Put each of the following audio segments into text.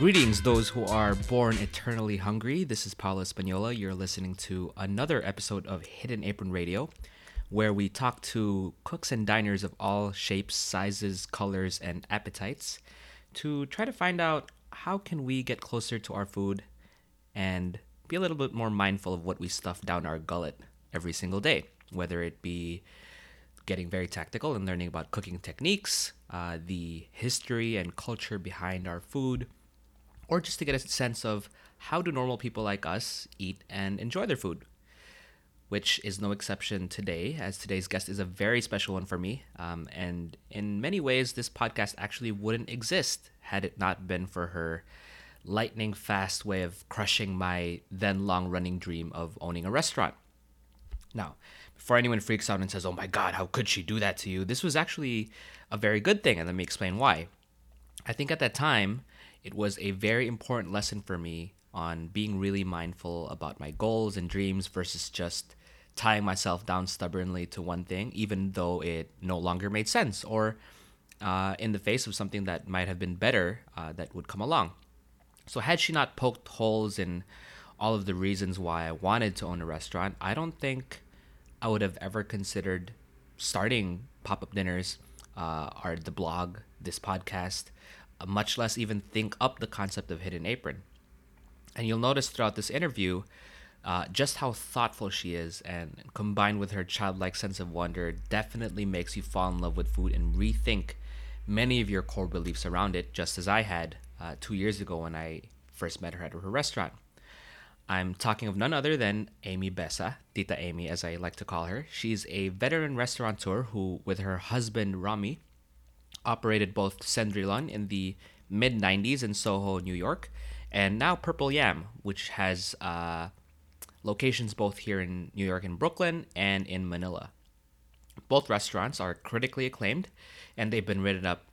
Greetings, those who are born eternally hungry. This is Paulo Espanola. You're listening to another episode of Hidden Apron Radio, where we talk to cooks and diners of all shapes, sizes, colors, and appetites to try to find out how can we get closer to our food and be a little bit more mindful of what we stuff down our gullet every single day, whether it be getting very tactical and learning about cooking techniques, uh, the history and culture behind our food, or just to get a sense of how do normal people like us eat and enjoy their food. Which is no exception today, as today's guest is a very special one for me. Um, and in many ways, this podcast actually wouldn't exist had it not been for her lightning fast way of crushing my then long running dream of owning a restaurant. Now, before anyone freaks out and says, oh my God, how could she do that to you? This was actually a very good thing, and let me explain why. I think at that time, it was a very important lesson for me on being really mindful about my goals and dreams versus just tying myself down stubbornly to one thing, even though it no longer made sense or uh, in the face of something that might have been better uh, that would come along. So, had she not poked holes in all of the reasons why I wanted to own a restaurant, I don't think I would have ever considered starting pop up dinners uh, or the blog, this podcast, much less even think up the concept of hidden apron. And you'll notice throughout this interview uh, just how thoughtful she is, and combined with her childlike sense of wonder, definitely makes you fall in love with food and rethink many of your core beliefs around it, just as I had uh, two years ago when I first met her at her restaurant. I'm talking of none other than Amy Besa, Tita Amy, as I like to call her. She's a veteran restaurateur who, with her husband Romy, operated both Cendrillon in the mid 90s in Soho, New York, and now Purple Yam, which has uh, locations both here in New York and Brooklyn and in Manila. Both restaurants are critically acclaimed, and they've been written up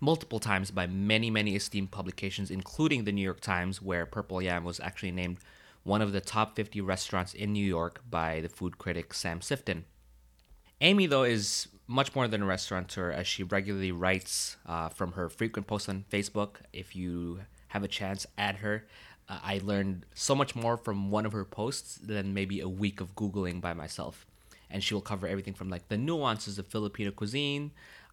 multiple times by many, many esteemed publications, including the New York Times, where Purple Yam was actually named one of the top 50 restaurants in New York by the food critic Sam Sifton. Amy, though, is much more than a restaurateur as she regularly writes uh, from her frequent posts on Facebook. If you have a chance, add her. Uh, I learned so much more from one of her posts than maybe a week of Googling by myself. And she will cover everything from like the nuances of Filipino cuisine.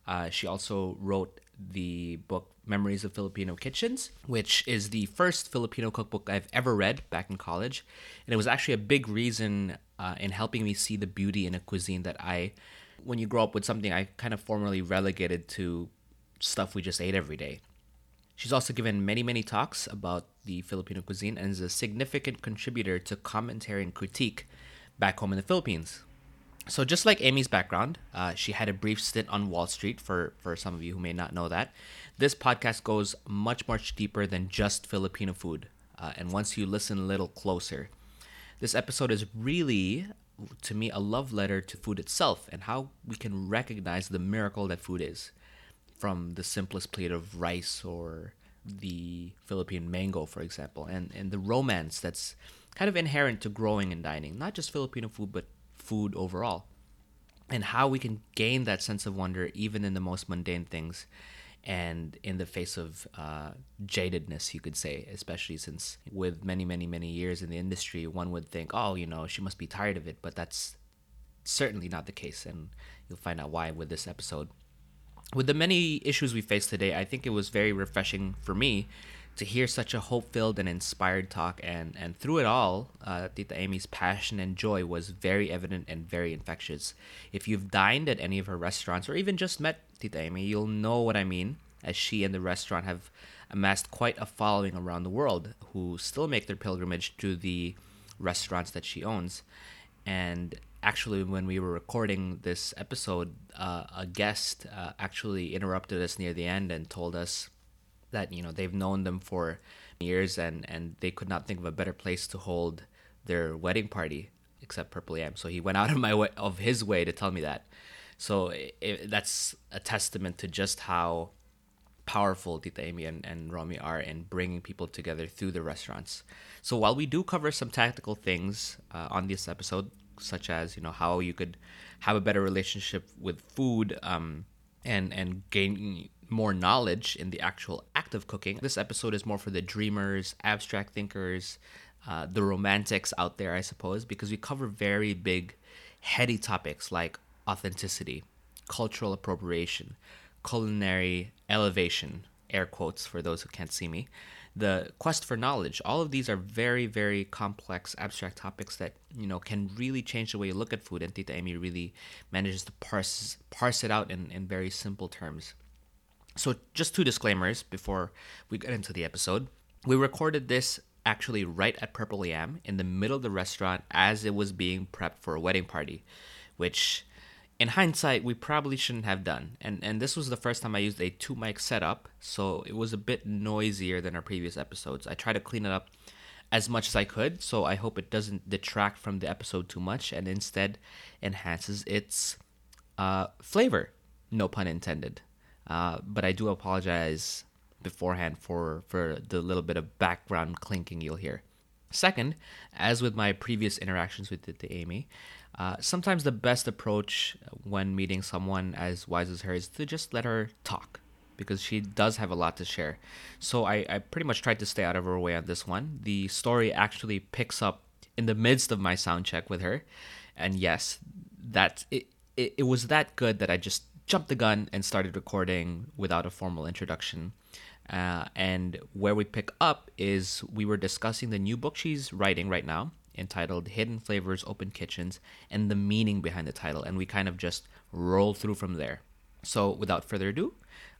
Uh, she also wrote the book Memories of Filipino Kitchens, which is the first Filipino cookbook I've ever read back in college. And it was actually a big reason uh, in helping me see the beauty in a cuisine that I when you grow up with something I kind of formerly relegated to stuff we just ate every day. She's also given many, many talks about the Filipino cuisine and is a significant contributor to commentary and critique back home in the Philippines. So, just like Amy's background, uh, she had a brief stint on Wall Street, for, for some of you who may not know that. This podcast goes much, much deeper than just Filipino food. Uh, and once you listen a little closer, this episode is really to me a love letter to food itself and how we can recognize the miracle that food is from the simplest plate of rice or the Philippine mango, for example, and, and the romance that's kind of inherent to growing and dining, not just Filipino food, but food overall. And how we can gain that sense of wonder even in the most mundane things and in the face of uh, jadedness, you could say, especially since with many, many, many years in the industry, one would think, oh, you know, she must be tired of it, but that's certainly not the case, and you'll find out why with this episode. With the many issues we face today, I think it was very refreshing for me to hear such a hope-filled and inspired talk, and and through it all, uh, Tita Amy's passion and joy was very evident and very infectious. If you've dined at any of her restaurants or even just met Tita Amy, you'll know what I mean, as she and the restaurant have amassed quite a following around the world who still make their pilgrimage to the restaurants that she owns. And actually, when we were recording this episode, uh, a guest uh, actually interrupted us near the end and told us that you know they've known them for years and and they could not think of a better place to hold their wedding party except Purple Yam. So he went out of my way of his way to tell me that. So it, that's a testament to just how powerful Tita Amy and, and Romy are in bringing people together through the restaurants. So while we do cover some tactical things uh, on this episode, such as you know how you could have a better relationship with food um, and and gain more knowledge in the actual act of cooking. This episode is more for the dreamers, abstract thinkers, uh, the romantics out there, I suppose, because we cover very big, heady topics like authenticity, cultural appropriation, culinary elevation, air quotes for those who can't see me, the quest for knowledge. All of these are very, very complex, abstract topics that you know can really change the way you look at food. And Tita Amy really manages to parse parse it out in, in very simple terms. So, just two disclaimers before we get into the episode. We recorded this actually right at Purple Yam in the middle of the restaurant as it was being prepped for a wedding party, which in hindsight we probably shouldn't have done. And and this was the first time I used a two mic setup, so it was a bit noisier than our previous episodes. I tried to clean it up as much as I could, so I hope it doesn't detract from the episode too much and instead enhances its uh, flavor. No pun intended. Uh, but I do apologize beforehand for for the little bit of background clinking you'll hear. Second, as with my previous interactions with the, the Amy, uh, sometimes the best approach when meeting someone as wise as her is to just let her talk because she does have a lot to share. So I, I pretty much tried to stay out of her way on this one. The story actually picks up in the midst of my sound check with her. And yes, that it, it, it was that good that I just jumped the gun and started recording without a formal introduction. Uh, and where we pick up is we were discussing the new book she's writing right now, entitled Hidden Flavors Open Kitchens, and the meaning behind the title. And we kind of just roll through from there. So without further ado,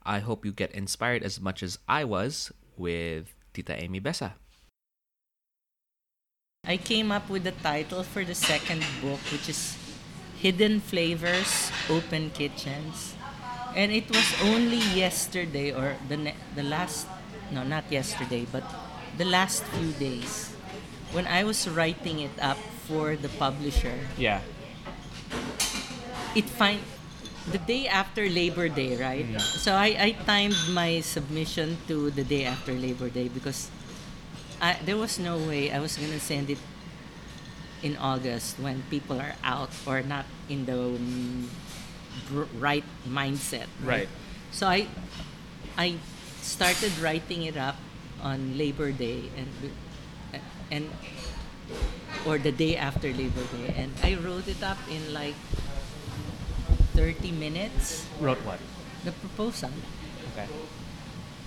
I hope you get inspired as much as I was with Tita Amy Besa. I came up with the title for the second book, which is Hidden Flavors Open Kitchens and it was only yesterday or the ne- the last no not yesterday but the last few days when I was writing it up for the publisher. Yeah. It find the day after Labor Day, right? Mm. So I, I timed my submission to the day after Labor Day because I, there was no way I was gonna send it in August when people are out or not in the um, right mindset. Right. So I, I started writing it up on Labor Day and and or the day after Labor Day, and I wrote it up in like thirty minutes. Wrote what? The proposal, Okay.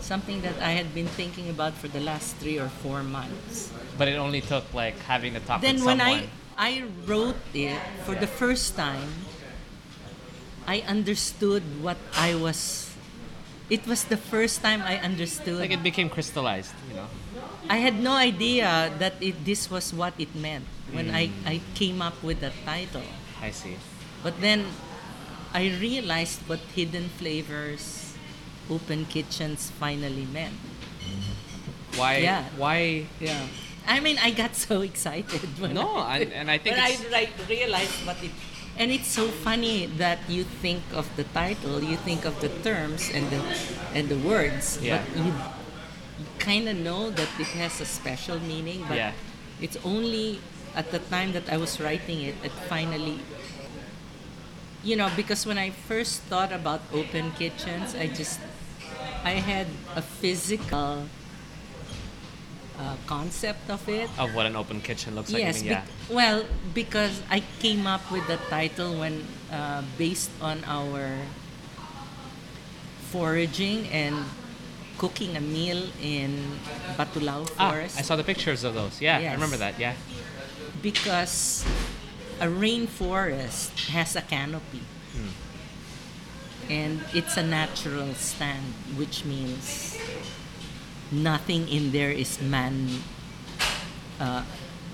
Something that I had been thinking about for the last three or four months. But it only took like having to talk then when I I wrote it for the first time, I understood what I was. It was the first time I understood. like it became crystallized, you know. I had no idea that it, this was what it meant when I, Mm. I came up with the title. I see. But then I realized what hidden flavors open kitchens finally meant. Mm-hmm. Why? Yeah. Why? Yeah. I mean, I got so excited when No, I, and- and I think I like, realized what it. And it's so funny that you think of the title, you think of the terms and the and the words, Yeah. but you, you kind of know that it has a special meaning. But Yeah. it's only at the time that I was writing it that finally. You know, because when I first thought about open kitchens, I just I had a physical uh, concept of it. Of what an open kitchen looks like. yes, I mean, yeah. well, because I came up with the title when uh, based on our foraging and cooking a meal in Batulao ah, Forest I saw the pictures of those. Yeah, I remember that. Yeah. because a rainforest has a canopy. And it's a natural stand, which means nothing in there is man, uh,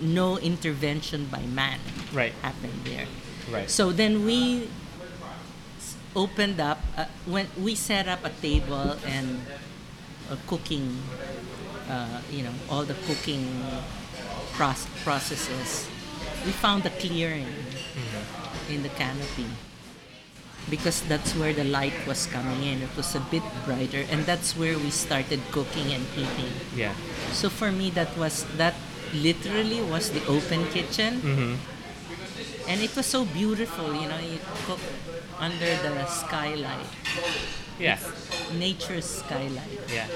no intervention by man Right. happened there. Right. So then we opened up, uh, when we set up a table and a cooking, uh, you know, all the cooking proc- processes. We found a clearing in the canopy because that's where the light was coming in. It was a bit brighter, and that's where we started cooking and eating. Yeah. So for me, that was that literally was the open kitchen, Mm-hmm. and it was so beautiful. You know, you cook under the skylight, Yeah. nature's skylight. Yeah.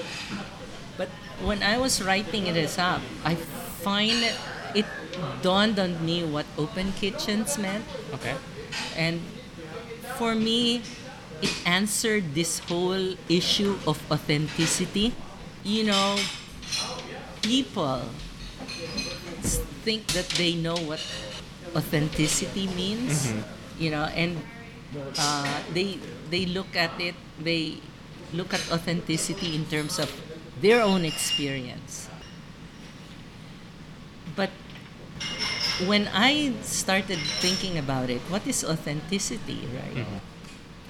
But when I was writing this up, I find it, it dawned on me what open kitchens meant. Okay. And for me, it answered this whole issue of authenticity. You know, people think that they know what authenticity means. You know, and uh, they they look at it. They look at authenticity in terms of their own experience. But when I started thinking about it, what is authenticity, right? Mm-hmm.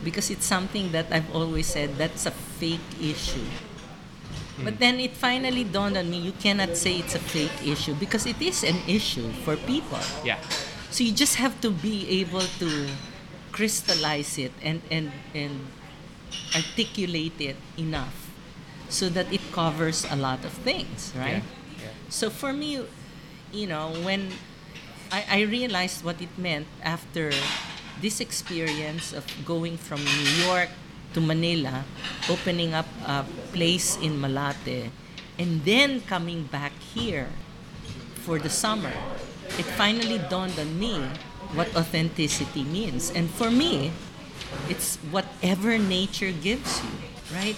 Because it's something that I've always said that's a fake issue. Mm-hmm. But then it finally dawned on me you cannot say it's a fake issue because it is an issue for people. Yeah. So you just have to be able to crystallize it and, and, and articulate it enough so that it covers a lot of things, right? Yeah. Yeah. So for me, you know, when I, I realized what it meant after this experience of going from New York to Manila, opening up a place in Malate, and then coming back here for the summer, it finally dawned on me what authenticity means. And for me, it's whatever nature gives you, right?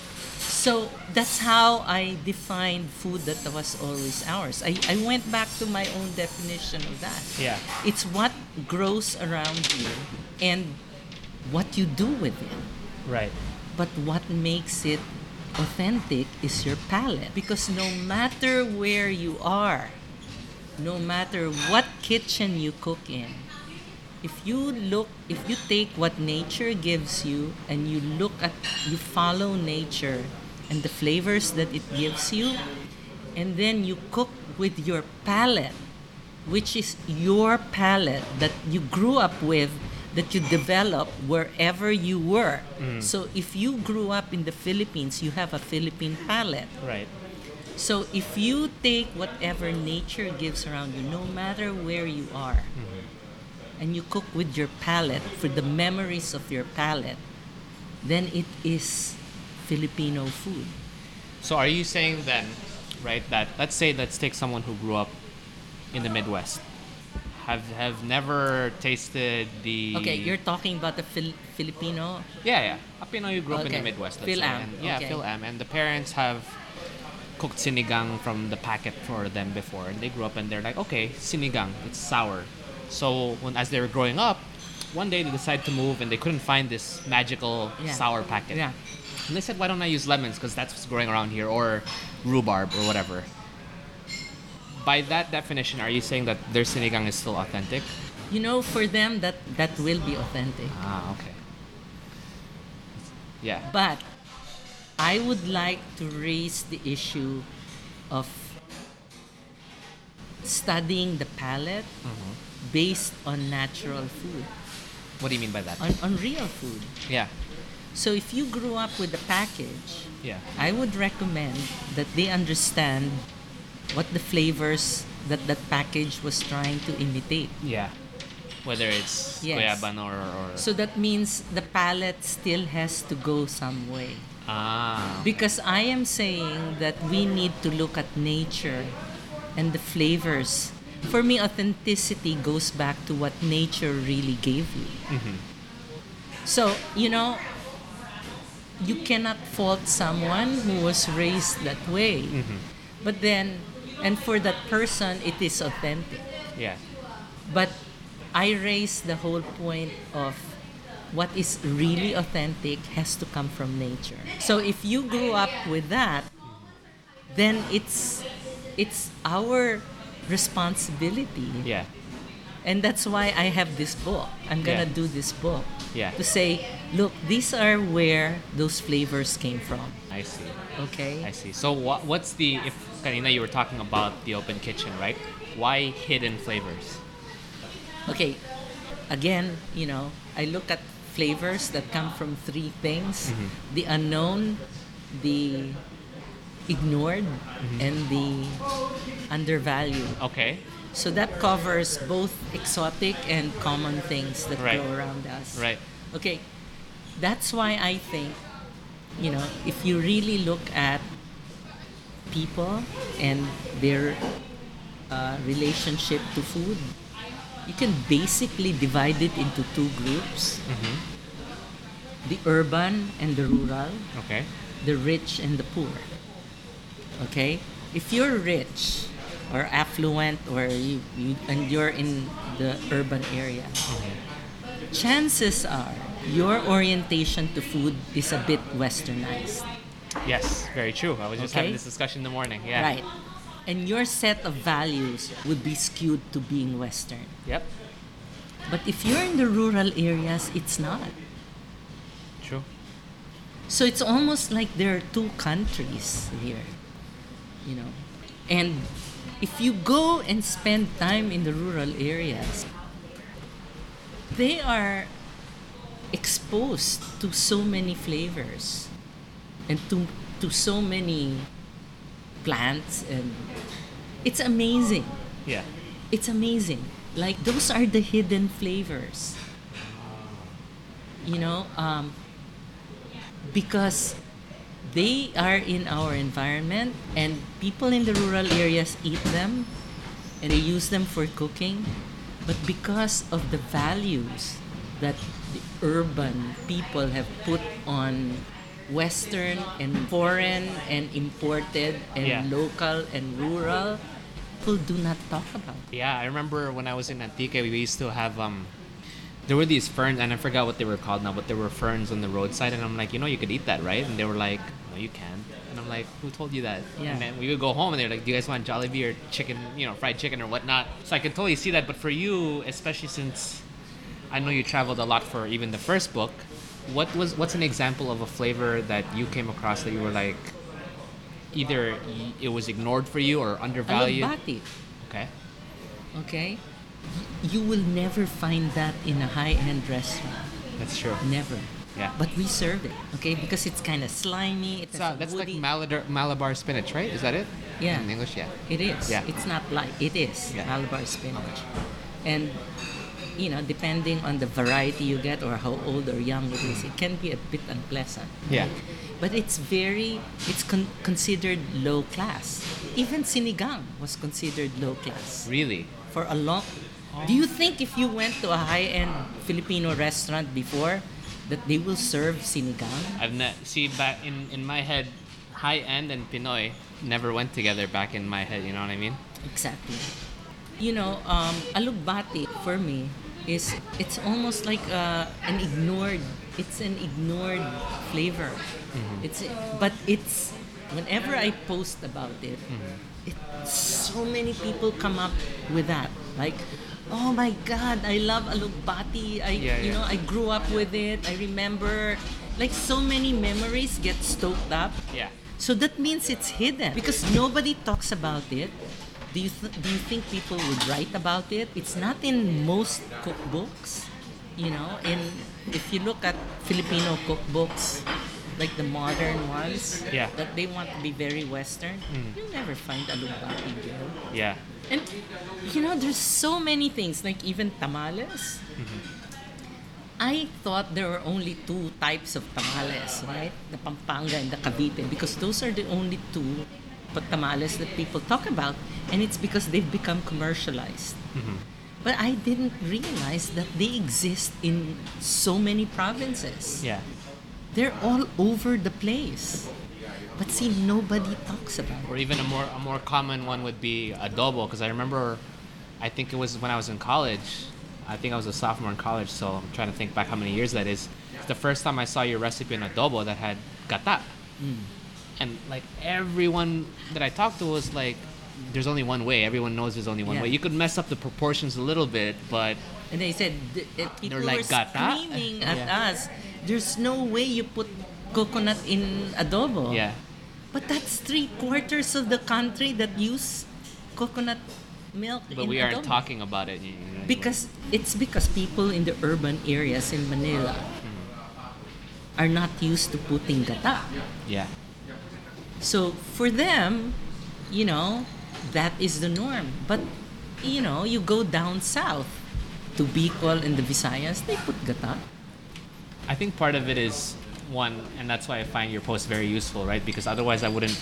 So that's how I defined food that was always ours. I, I went back to my own definition of that. Yeah. It's what grows around you and what you do with it. Right. But what makes it authentic is your palate. Because no matter where you are, no matter what kitchen you cook in, if you look, if you take what nature gives you and you look at, you follow nature and the flavors that it gives you, and then you cook with your palate, which is your palate that you grew up with, that you developed wherever you were. Mm. So if you grew up in the Philippines, you have a Philippine palate. Right. So if you take whatever nature gives around you, no matter where you are, mm-hmm. and you cook with your palate for the memories of your palate, then it is Filipino food. So are you saying then, right, that let's say let's take someone who grew up in the Midwest, have have never tasted the Okay, you're talking about the Fil- Filipino. yeah yeah a Pinoy who grew up in the Midwest. Let's Phil say, Am, and, yeah okay. Phil Am, and the parents have cooked sinigang from the packet for them before, and they grew up and they're like, okay, sinigang, it's sour. So when as they were growing up, one day they decided to move and they couldn't find this magical Yeah. sour packet. Yeah. And they said, why don't I use lemons? Because that's what's growing around here, or rhubarb, or whatever. By that definition, are you saying that their sinigang is still authentic? You know, for them, that, that will be authentic. Ah, okay. Yeah. But I would like to raise the issue of studying the palate based on natural food, What do you mean by that? on, on real food. Yeah. So if you grew up with the package, Yeah. I would recommend that they understand what the flavors that that package was trying to imitate. Yeah. Whether it's Yes. or, or So that means the palate still has to go some way. ah Because I am saying that we need to look at nature and the flavors. For me, authenticity goes back to what nature really gave you. So, you know, you cannot fault someone who was raised that way. Mm-hmm. But then, and for that person, it is authentic. yeah But I raise the whole point of what is really authentic has to come from nature. So if you grew up with that, then it's it's our responsibility. yeah And that's why I have this book. I'm gonna Yeah. do this book Yeah. to say, look, these are where those flavors came from. I see. Okay. I see. So what what's the if Karina you were talking about the open kitchen right? Why hidden flavors? Okay, again, you know, I look at flavors that come from three things. Mm-hmm. The unknown, the ignored, mm-hmm. and the undervalued. okay So that covers both exotic and common things that Right. grow around us. right Okay, that's why I think you know, if you really look at people and their uh, relationship to food, you can basically divide it into two groups the urban and the rural, Okay. the rich and the poor. Okay? If you're rich or affluent or you, you and you're in the urban area, chances are your orientation to food is a bit westernized. Yes, very true. I was just having this discussion in the morning. Yeah. Right. And your set of values would be skewed to being Western. Yep. But if you're in the rural areas, it's not. True. So it's almost like there are two countries here, you know. And if you go and spend time in the rural areas, they are exposed to so many flavors and to, to so many plants and it's amazing. Yeah. It's amazing. Like those are the hidden flavors. You know, um, because they are in our environment and people in the rural areas eat them and they use them for cooking. But because of the values that the urban people have put on Western and foreign and imported and Yeah. local and rural, people do not talk about. Yeah, I remember when I was in Antique, we used to have um, there were these ferns, and I forgot what they were called now, but there were ferns on the roadside, and I'm like, you know, you could eat that, right? And they were like, no, you can't. And I'm like, who told you that? Yeah. And then we would go home, and they're like, do you guys want Jollibee or chicken, you know, fried chicken or whatnot? So I could totally see that. But for you, especially since I know you traveled a lot for even the first book, what was what's an example of a flavor that you came across that you were like, either it was ignored for you or undervalued? Okay. okay? You will never find that in a high-end restaurant. That's true. Never. Yeah. But we serve it, okay? Because it's kind of slimy. It's uh, that's like Malabar, Malabar spinach, right? Is that it? Yeah. In English, yeah. It is. Yeah. It's not like It is Yeah. Malabar spinach. And you know, depending on the variety you get or how old or young it is, it can be a bit unpleasant. Yeah. But it's very, it's con- considered low class. Even sinigang was considered low class Really? for a long. Do you think if you went to a high-end Filipino restaurant before, that they will serve sinigang? I've ne- see back in in my head, high end and Pinoy never went together. Back in my head, you know what I mean? Exactly. You know, um, alugbati for me is it's almost like uh, an ignored. It's an ignored flavor. It's but it's whenever I post about it, it so many people come up with that like. Oh my God! I love alugbati. I, Yeah, you yeah. know, I grew up with it. I remember, like so many memories get stoked up. Yeah. So that means it's hidden because nobody talks about it. Do you th- do you think people would write about it? It's not in most cookbooks. You know, in if you look at Filipino cookbooks, like the modern ones, Yeah. that they want to be very Western, mm. you'll never find a alugbati girl. Yeah. And you know, there's so many things, like even tamales. Mm-hmm. I thought there were only two types of tamales, right? The Pampanga and the Cavite, because those are the only two tamales that people talk about, and it's because they've become commercialized. Mm-hmm. But I didn't realize that they exist in so many provinces. Yeah. They're all over the place. But see, nobody talks about it. Or even a more a more common one would be adobo, because I remember, I think it was when I was in college. I think I was a sophomore in college, so I'm trying to think back how many years that is. It's the first time I saw your recipe in adobo that had gata. Hmm. And like everyone that I talked to was like, "There's only one way. Everyone knows there's only one Yeah. way." You could mess up the proportions a little bit, but And they said, th- people like, were "Gata?" screaming at Yeah. us. There's no way you put coconut in adobo. yeah, But that's three quarters of the country that use coconut milk but we aren't adobo. talking about it. know, Because it's because people in the urban areas in Manila hmm. are not used to putting gata. yeah, So for them, you know, that is the norm. But you know, you go down south to Bicol and the Visayas, they put gata. I think part of it is one, and that's why I find your post very useful, right? Because otherwise, I wouldn't,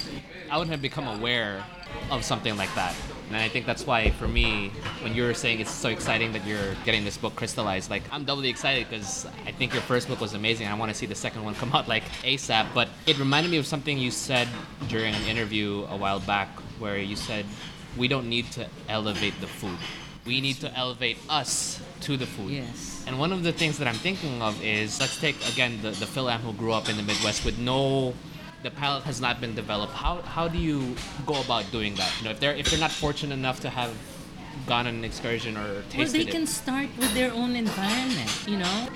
I wouldn't have become aware of something like that. And I think that's why, for me, when you were saying it's so exciting that you're getting this book crystallized, like I'm doubly excited because I think your first book was amazing. I want to see the second one come out like ASAP. But it reminded me of something you said during an interview a while back, where you said we don't need to elevate the food. We need to elevate us to the food. Yes. And one of the things that I'm thinking of is let's take again the, the Phil Am who grew up in the Midwest with no the palate has not been developed. How how do you go about doing that? You know, if they're if they're not fortunate enough to have gone on an excursion or tasted Well, they it. can start with their own environment, you know.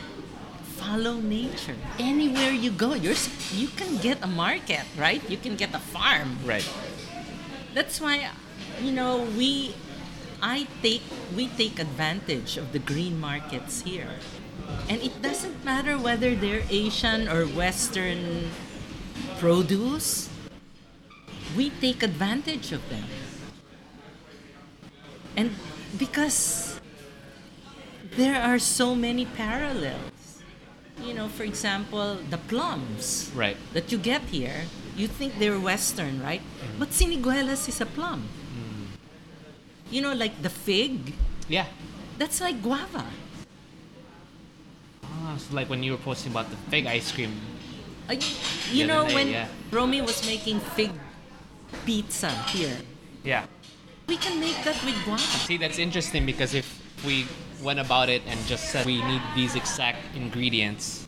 Follow nature. Anywhere you go, you're you can get a market, right? You can get a farm. Right. That's why, you know, we, I take, we take advantage of the green markets here, and it doesn't matter whether they're Asian or Western produce. We take advantage of them, and because there are so many parallels. You know, for example, the plums Right. that you get here, you think they're Western, right? Mm-hmm. But siniguelas is a plum. You know, like the fig, Yeah. that's like guava. Ah, so like when you were posting about the fig ice cream. Uh, you know, day, when yeah. Romy was making fig pizza here, Yeah. we can make that with guava. See, that's interesting because if we went about it and just said we need these exact ingredients,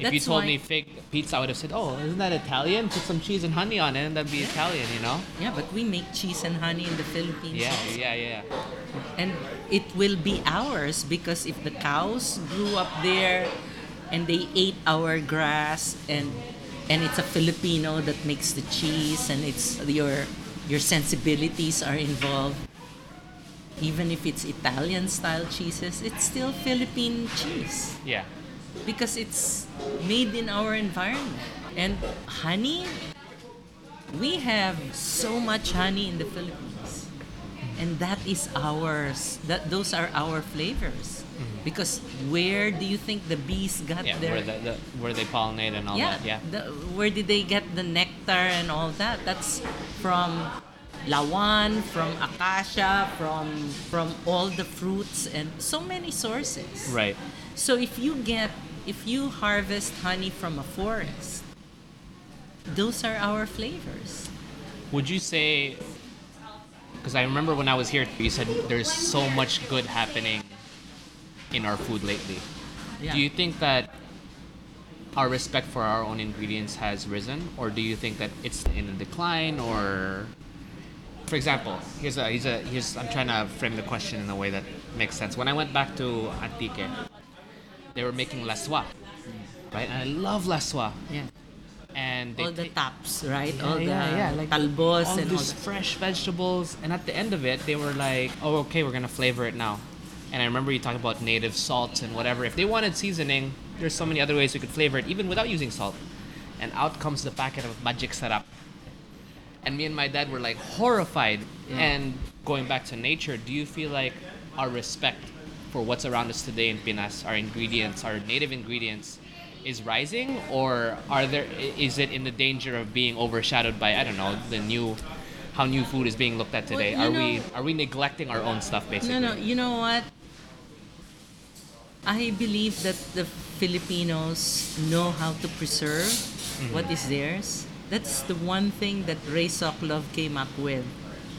if you told me fake pizza, I would have said, "Oh, isn't that Italian? Put some cheese and honey on it, and that'd be Italian," you know? Yeah, but we make cheese and honey in the Philippines. Yeah, also. yeah, yeah. and it will be ours because if the cows grew up there and they ate our grass and and it's a Filipino that makes the cheese and it's your your sensibilities are involved even if it's Italian style cheeses it's still Philippine cheese Yeah. Because it's made in our environment and honey we have so much honey in the Philippines and that is ours that those are our flavors because where do you think the bees got Mm-hmm. Yeah, their where, the, the, where they pollinate and all yeah, that. Yeah. the- where did they get the nectar and all that that's from lawan from acacia from from all the fruits and so many sources Right. So if you get if you harvest honey from a forest, those are our flavors. Would you say? Because I remember when I was here, you said there's so much good happening in our food lately. Yeah. Do you think that our respect for our own ingredients has risen, or do you think that it's in a decline? Or, for example, here's a here's a here's I'm trying to frame the question in a way that makes sense. When I went back to Antique, they were making La laswa, right? And I love laswa. Yeah. And they all the ta- tops, right? yeah, all the yeah, yeah, like talbos all and all these the fresh vegetables. And at the end of it, they were like, "Oh, okay, we're gonna flavor it now." And I remember you talking about native salts and whatever. If they wanted seasoning, there's so many other ways we could flavor it, even without using salt. And out comes the packet of magic sarap. And me and my dad were like horrified. Yeah. And going back to nature, do you feel like our respect for what's around us today in Pinas, our ingredients, our native ingredients, is rising, or are there? Is it in the danger of being overshadowed by I don't know the new, how new food is being looked at today? you are know- we are we neglecting our own stuff basically? No, no. You know what? I believe that the Filipinos know how to preserve mm-hmm. what is theirs. That's the one thing that Ray Sokolov came up with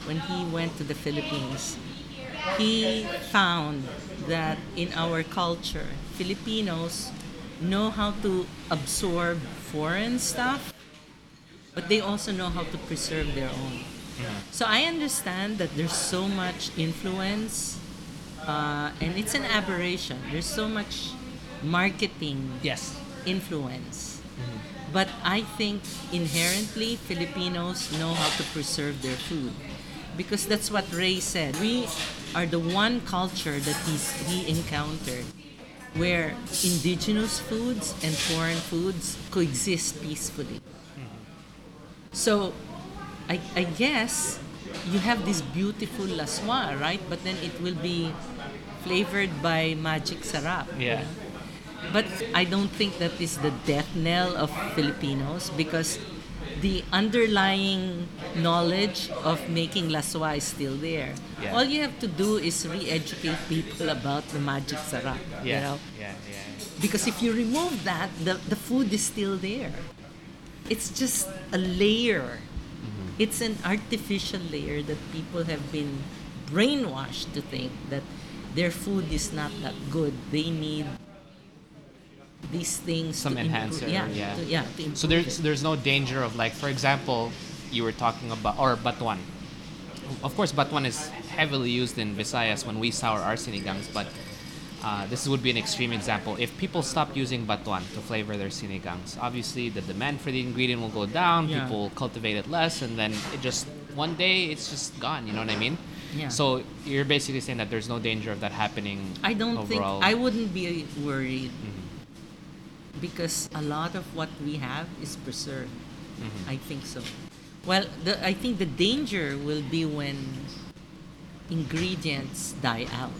when he went to the Philippines. He found that in our culture, Filipinos know how to absorb foreign stuff, but they also know how to preserve their own. So I understand that there's so much influence, uh, and it's an aberration. There's so much marketing Yes. influence. But I think inherently Filipinos know how to preserve their food. Because that's what Ray said. We are the one culture that he's, he encountered where indigenous foods and foreign foods coexist peacefully. So I, I guess you have this beautiful laswa, right? But then it will be flavored by magic sarap. Yeah. But I don't think that is the death knell of Filipinos because the underlying knowledge of making laswa is still there. Yeah. All you have to do is re-educate people about the magic sarap. You know? yeah, yeah. Because if you remove that, the, the food is still there. It's just a layer. Mm-hmm. It's an artificial layer that people have been brainwashed to think that their food is not that good. They need these things Some to enhancer, Improve. Yeah, yeah. to- yeah. to So there's it. there's no danger of like, for example, you were talking about or batuan. Of course, batuan is heavily used in Visayas when we sour our sinigangs, but uh, this would be an extreme example. If people stop using batuan to flavor their sinigangs, obviously the demand for the ingredient will go down. Yeah. People will cultivate it less, and then it just one day it's just gone. You know what I mean? Yeah. So you're basically saying that there's no danger of that happening. I don't overall. think I wouldn't be worried. Because a lot of what we have is preserved. Mhm. I think so. Well, the, I think the danger will be when ingredients die out.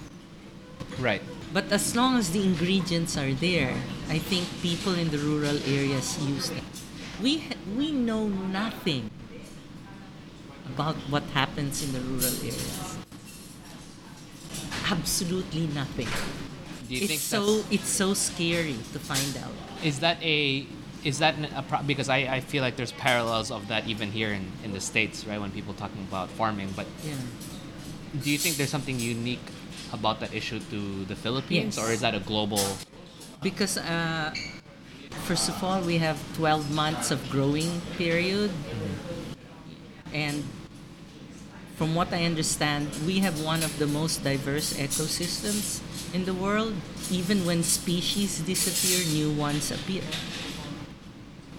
Right. But as long as the ingredients are there, I think people in the rural areas use them. We ha- we know nothing about what happens in the rural areas. Absolutely nothing. Do you it's think so it's so scary to find out. Is that a is that a pro- because I, I feel like there's parallels of that even here in, in the states right when people talking about farming but Yeah. do you think there's something unique about that issue to the Philippines Yes. or is that a global Because uh, first of all, we have 12 months of growing period, and from what I understand, we have one of the most diverse ecosystems in the world. Even when species disappear, new ones appear.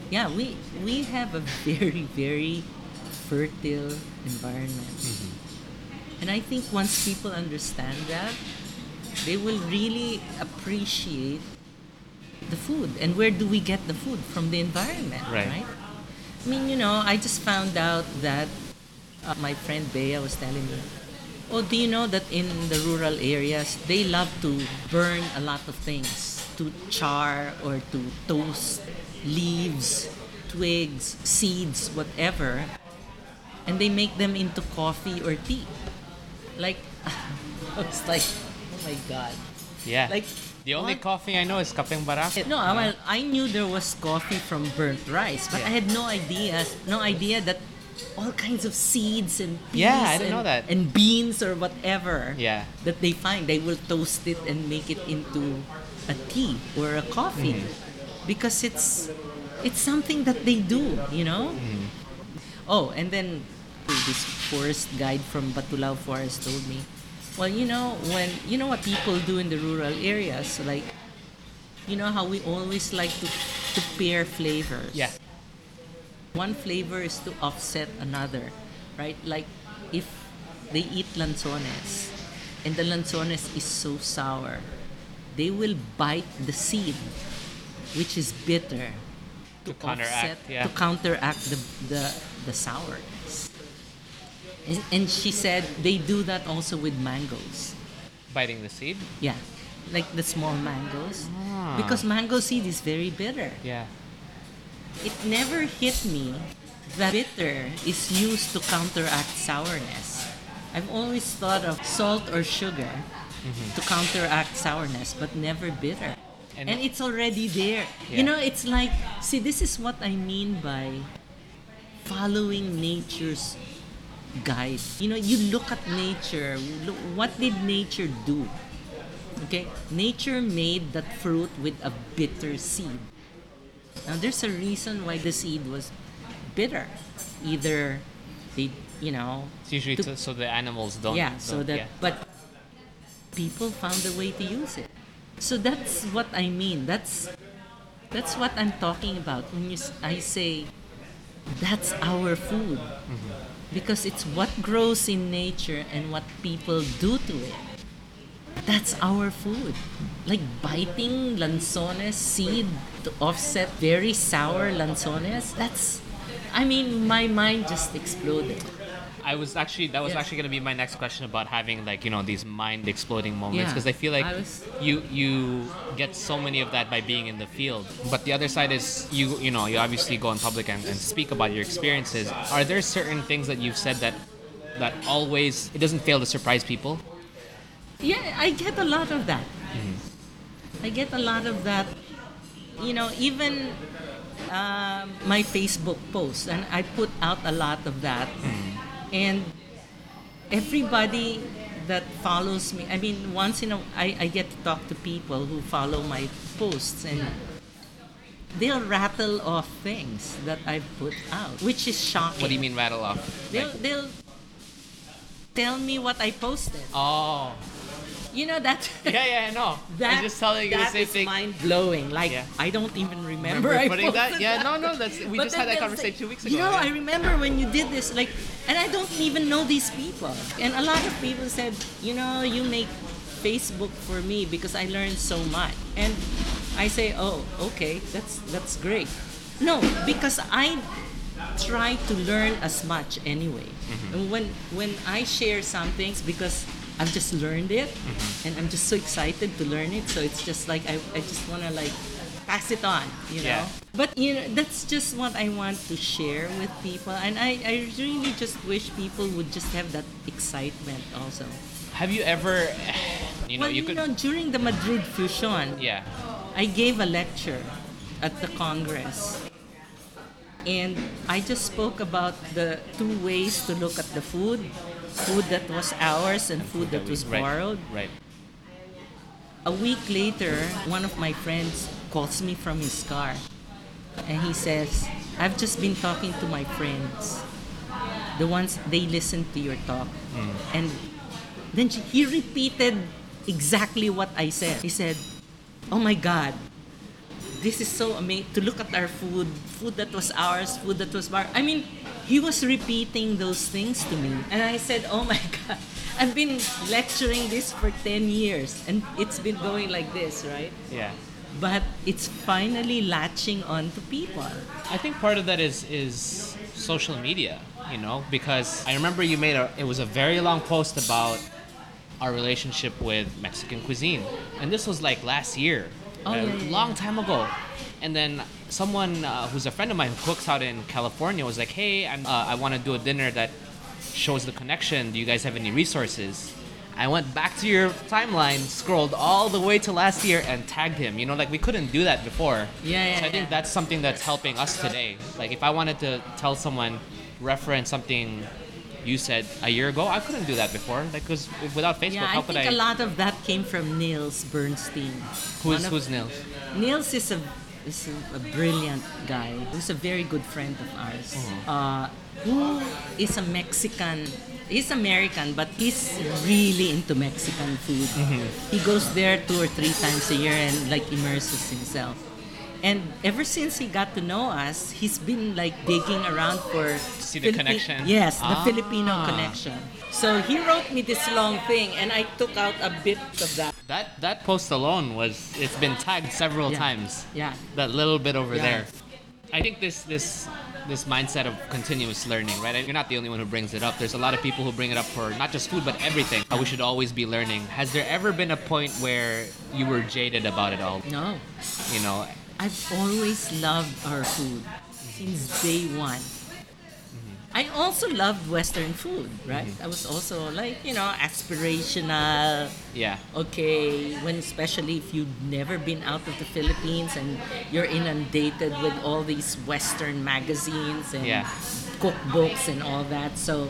Yeah, we we have a very very fertile environment, and I think once people understand that, they will really appreciate the food. And where do we get the food? From the environment Right. right, i mean you know i just found out that uh, my friend Bea was telling me oh do you know that in the rural areas they love to burn a lot of things to char or to toast leaves twigs seeds whatever and they make them into coffee or tea like i was like oh my god yeah like the only what? coffee I know is kapeng barako No, well, I knew there was coffee from burnt rice, but Yeah. I had no idea, no idea that all kinds of seeds and peas Yeah, I didn't and, know that. and beans or whatever Yeah. that they find, they will toast it and make it into a tea or a coffee Mm-hmm. because it's it's something that they do, you know. Mm-hmm. Oh, and then this forest guide from Batulao Forest told me, well, you know, when you know what people do in the rural areas, like you know how we always like to to pair flavors. yeah One flavor is to offset another, right? Like if they eat lanzones and the lanzones is so sour, they will bite the seed, which is bitter, To counteract, yeah. to counteract the the, the sourness. And, and she said they do that also with mangoes. biting the seed Yeah, like the small mangoes, Ah. because mango seed is very bitter yeah it never hit me that bitter is used to counteract sourness. I've always thought of salt or sugar mm-hmm. to counteract sourness, but never bitter. And- And, it's already there. Yeah. You know, it's like, see, this is what I mean by following nature's guide. You know, you look at nature. Look, what did nature do? Okay, nature made that fruit with a bitter seed. Now there's a reason why the seed was bitter. Either they, you know, it's usually to- so the animals don't yeah, so don't- that yeah. but people found a way to use it. So that's what I mean. That's that's what I'm talking about when you I say that's our food. Mm-hmm. Because it's what grows in nature and what people do to it. That's our food. Like biting lanzones seed to offset very sour lanzones. That's I mean my mind just exploded. I was actually that was Yes. actually going to be my next question about having like you know these mind exploding moments Yeah. because I feel like I was- you you get so many of that by being in the field. But the other side is you you know you obviously go in public and, and speak about your experiences. Are there certain things that you've said that that always it doesn't fail to surprise people? Yeah, I get a lot of that. I get a lot of that. You know, even um my Facebook posts, and I put out a lot of that. And everybody that follows me, I mean, once in a I, I get to talk to people who follow my posts, and they'll rattle off things that I've put out, which is shocking. What do you mean rattle off? They'll, Like- they'll tell me what I posted. oh. You know that. Yeah, yeah, I know. That, I'm just telling you the same thing. mind blowing. Like Yeah. I don't even remember. I putting that? Yeah, no, no, that's we But just had that conversation two weeks ago. You know, yeah. I remember when you did this. Like, and I don't even know these people. And a lot of people said, you know, you make Facebook for me because I learned so much. And I say, oh, okay, that's that's great. No, because I try to learn as much anyway. Mm-hmm. And when when I share some things because I've just learned it Mm-hmm. and I'm just so excited to learn it. So it's just like I, I just wanna like pass it on, you know. Yeah. But you know, that's just what I want to share with people and I, I really just wish people would just have that excitement also. Have you ever you know well, you you could know, during the Madrid Fusion, yeah. I gave a lecture at the Congress. And I just spoke about the two ways to look at the food food that was ours and food that was right, borrowed. Right. A week later, one of my friends calls me from his car and he says, I've just been talking to my friends, the ones they listened to your talk. Hmm. And then she- he repeated exactly what I said. He said, Oh my God, this is so amazing to look at our food, food that was ours, food that was bar. I mean, he was repeating those things to me. And I said, Oh my God, I've been lecturing this for 10 years and it's been going like this, right? Yeah. But it's finally latching on to people. I think part of that is is social media, you know, because I remember you made a it was a very long post about our relationship with Mexican cuisine. And this was like last year. Oh, a yeah, yeah, long yeah. time ago. And then someone uh, who's a friend of mine who cooks out in California was like, "Hey, I'm, uh, I want to do a dinner that shows the connection. Do you guys have any resources?" I went back to your timeline, scrolled all the way to last year, and tagged him. You know, like we couldn't do that before. Yeah, yeah, So I think yeah. that's something that's helping us today. Like if I wanted to tell someone, reference something you said a year ago, I couldn't do that before. Like because without Facebook, Yeah, I how could I? I think a lot of that came from Niels Bernstein. Who's of- who's Nils? Niels is a is a, brilliant guy. He's a very good friend of ours. Uh, who is a Mexican. He's American, but he's really into Mexican food. He goes there two or three times a year and like immerses himself. And ever since he got to know us, he's been like digging around for see the connection? Yes, the Ah. Filipino connection. So he wrote me this long thing, and I took out a bit of that. That that post alone was it's been tagged several Yeah. times. Yeah. That little bit over Yeah. there. I think this this this mindset of continuous learning, right? You're not the only one who brings it up. There's a lot of people who bring it up for not just food but everything. How we should always be learning. Has there ever been a point where you were jaded about it all? No, You know, I've always loved our food since day one. I also loved Western food, right? Mm-hmm. I was also like, you know, aspirational. yeah. Okay, when especially if you've never been out of the Philippines and you're inundated with all these Western magazines and Yeah. cookbooks and all that. So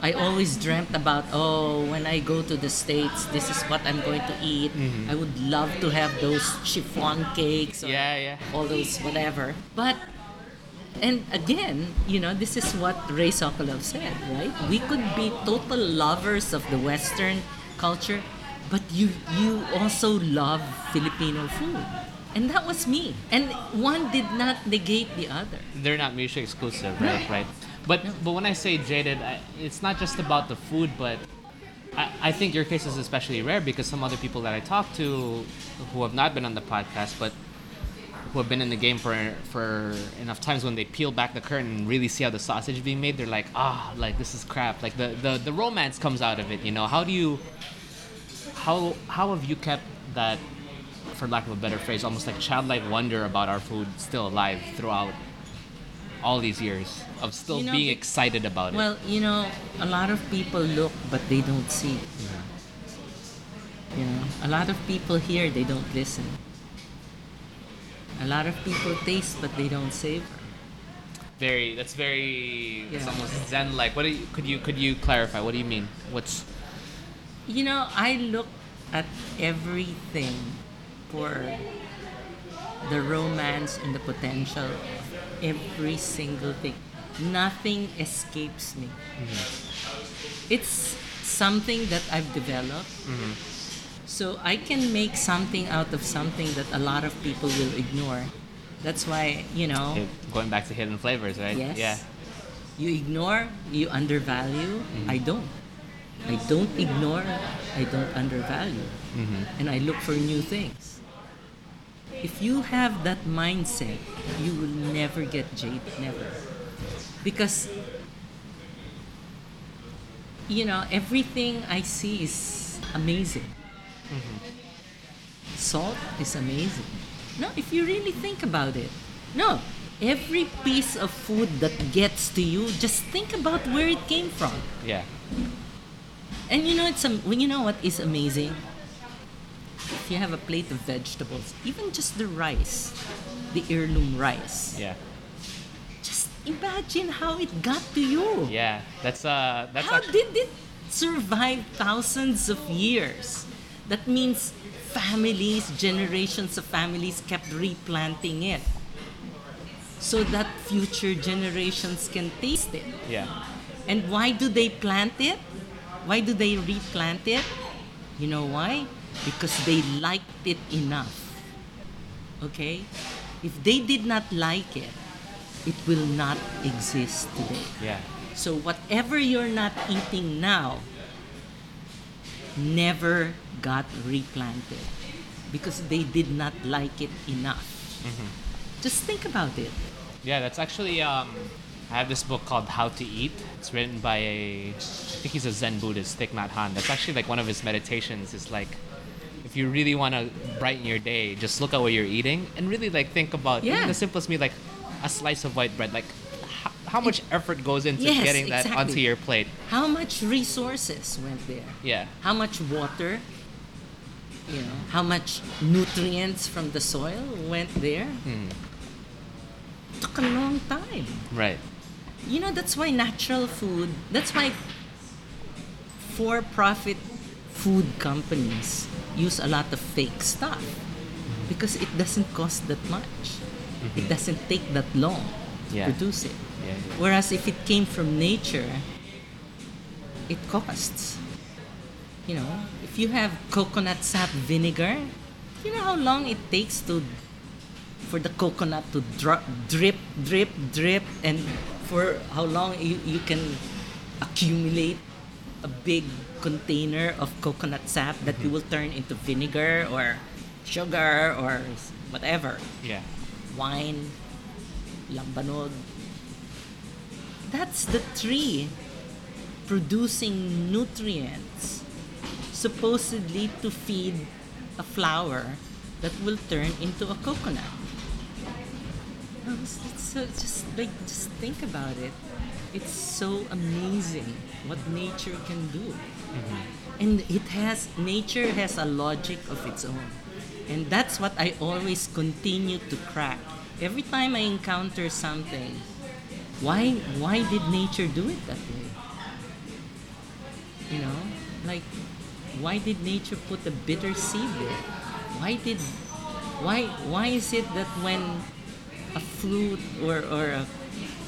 I always dreamt about, oh, when I go to the States, this is what I'm going to eat. Mm-hmm. I would love to have those chiffon cakes or Yeah, yeah. all those whatever. But and again, you know, this is what Ray Sokolov said, right? We could be total lovers of the Western culture, but you you also love Filipino food. And that was me. And one did not negate the other. they're not mutually exclusive, right? Right. But but when I say jaded, I, it's not just about the food, but I, I think your case is especially rare because some other people that I talk to who have not been on the podcast, but who have been in the game for for enough times when they peel back the curtain and really see how the sausage is being made, they're like, ah, like this is crap. Like the, the, the romance comes out of it, you know. How do you how how have you kept that for lack of a better phrase, almost like childlike wonder about our food still alive throughout all these years of still You know, being excited about it. Well, you know, a lot of people look, but they don't see. You know, a lot of people hear, they don't listen. A lot of people taste, but they don't savor. very that's very it's Yeah. almost zen like. What do you, could you could you clarify? What do you mean? What's You know, I look at everything for the romance and the potential of every single thing. Nothing escapes me. Mm-hmm. It's something that I've developed. Mm-hmm. So I can make something out of something that a lot of people will ignore. That's why, you know, going back to hidden flavors, right? Yes. Yeah. You ignore, you undervalue. Mm-hmm. I don't. I don't ignore, I don't undervalue. Mm-hmm. And I look for new things. If you have that mindset, you will never get jaded, never. Because, you know, everything I see is amazing. Salt is amazing. No, if you really think about it. No, every piece of food that gets to you, just think about where it came from. Yeah. And you know, it's am- when you know what is amazing. If you have a plate of vegetables, even just the rice, the heirloom rice, Yeah. just imagine how it got to you. Yeah. That's uh that's How act- did it survive thousands of years? That means families, generations of families kept replanting it so that future generations can taste it. yeah. And why do they plant it? Why do they replant it? You know why? Because they liked it enough. Okay? If they did not like it, it will not exist today. Yeah. So whatever you're not eating now never got replanted because they did not like it enough. Just think about it. Yeah, that's actually um I have this book called How to Eat. It's written by a I think he's a Zen Buddhist, Thich Nhat Hanh. That's actually like one of his meditations is like if you really want to brighten your day, just look at what you're eating and really like think about Yeah. the simplest meal like a slice of white bread. Like how, how much effort goes into Yes, getting that exactly. onto your plate? How much resources went there? Yeah. How much water? You know, how much nutrients from the soil went there? Hmm. Took a long time. Right. You know, that's why natural food, that's why for profit food companies use a lot of fake stuff because it doesn't cost that much. It doesn't take that long Yeah. to produce it. Yeah, yeah. Whereas if it came from nature, it costs. You know, if you have coconut sap vinegar, you know how long it takes to for the coconut to dro- drip, drip, drip, and for how long you, you can accumulate a big container of coconut sap that you mm-hmm. will turn into vinegar or sugar or whatever Yeah. wine, lambanog. That's the tree producing nutrients supposedly to feed a flower that will turn into a coconut. No, It's, it's so just like just think about it. It's so amazing what nature can do. Mm-hmm. And it has nature has a logic of its own. And that's what I always continue to crack. Every time I encounter something, why why did nature do it that way? You know? Like why did nature put a bitter seed there? Why did why why is it that when a fruit or, or a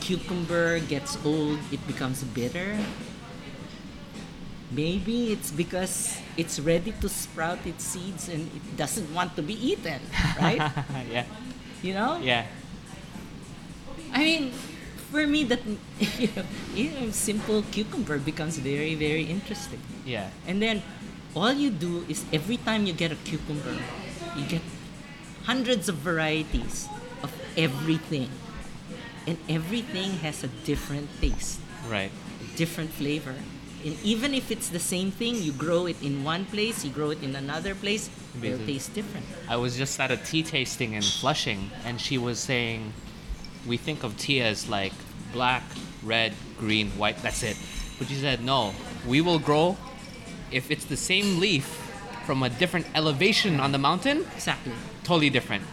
cucumber gets old it becomes bitter? Maybe it's because it's ready to sprout its seeds and it doesn't want to be eaten, right? yeah. you know? Yeah. I mean, for me, that you know, you know, simple cucumber becomes very, very interesting. Yeah. And then all you do is every time you get a cucumber, you get hundreds of varieties of everything. And everything has a different taste, Right. different flavor. And even if it's the same thing, you grow it in one place, you grow it in another place, it'll taste different. I was just at a tea tasting in Flushing, and she was saying, we think of tea as like black, red, green, white. That's it. But she said, no, we will grow if it's the same leaf from a different elevation on the mountain, Exactly. totally different.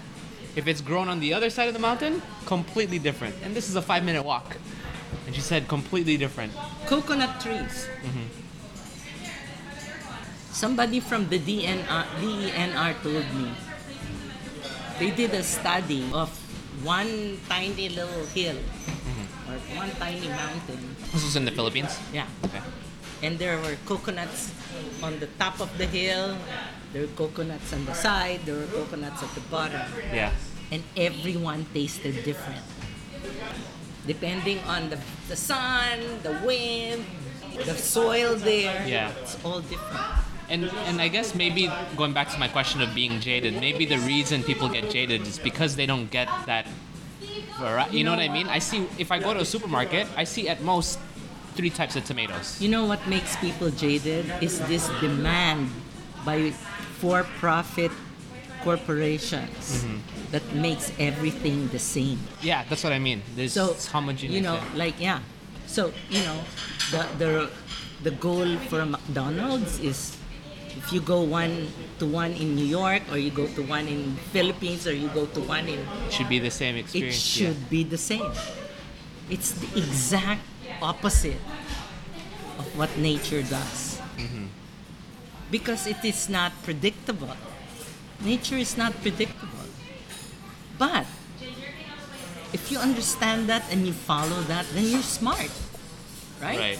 If it's grown on the other side of the mountain, completely different. And this is a five minute walk. And she said, completely different. Coconut trees. Mm-hmm. Somebody from the DNR, DENR told me they did a study of one tiny little hill mm-hmm. or one tiny mountain. This was in the Philippines. Yeah. Okay. And there were coconuts on the top of the hill, there were coconuts on the side, there were coconuts at the bottom. Yeah. and everyone tasted different. Depending on the, the sun, the wind, the soil there, Yeah. it's all different. And and I guess maybe going back to my question of being jaded, maybe the reason people get jaded is because they don't get that. vari- You know what I mean? I see if I go to a supermarket, I see at most three types of tomatoes. You know what makes people jaded is this demand by for-profit corporations mm-hmm. that makes everything the same. Yeah, that's what I mean. There's So homogeneous. you know, yeah. like yeah. So you know, the the the goal for McDonald's is if you go one to one in New York or you go to one in Philippines or you go to one in it should be the same experience. it experience. should be the same. It's the exact opposite of what nature does. Mm-hmm. Because it is not predictable. Nature is not predictable. But if you understand that and you follow that, then you're smart. Right? Right.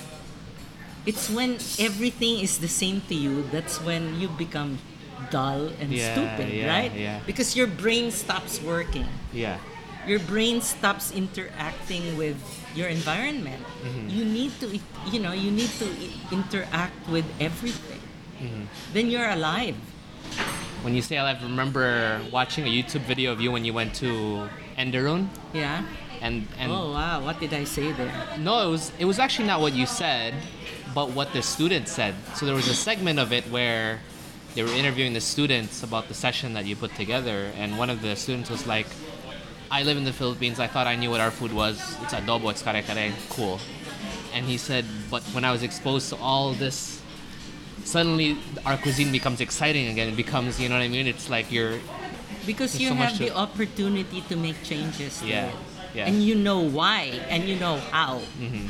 It's when everything is the same to you that's when you become dull and Yeah, stupid, yeah, right? yeah. Because your brain stops working Yeah. your brain stops interacting with your environment. Mm-hmm. You need to, you know, you need to interact with everything. Mm-hmm. Then you're alive. When you say alive, remember watching a YouTube video of you when you went to Enderun, Yeah. and and oh wow, what did I say there? No, it was it was actually not what you said, but what the students said. So there was a segment of it where they were interviewing the students about the session that you put together, and one of the students was like, "I live in the Philippines. I thought I knew what our food was. It's adobo. It's kare kare. Cool." And he said, "But when I was exposed to all this." Suddenly, our cuisine becomes exciting again. It becomes, you know what I mean? It's like you're, Because you so have the to- opportunity to make changes. Yeah, it. yeah. And you know why, and you know how. Mhm.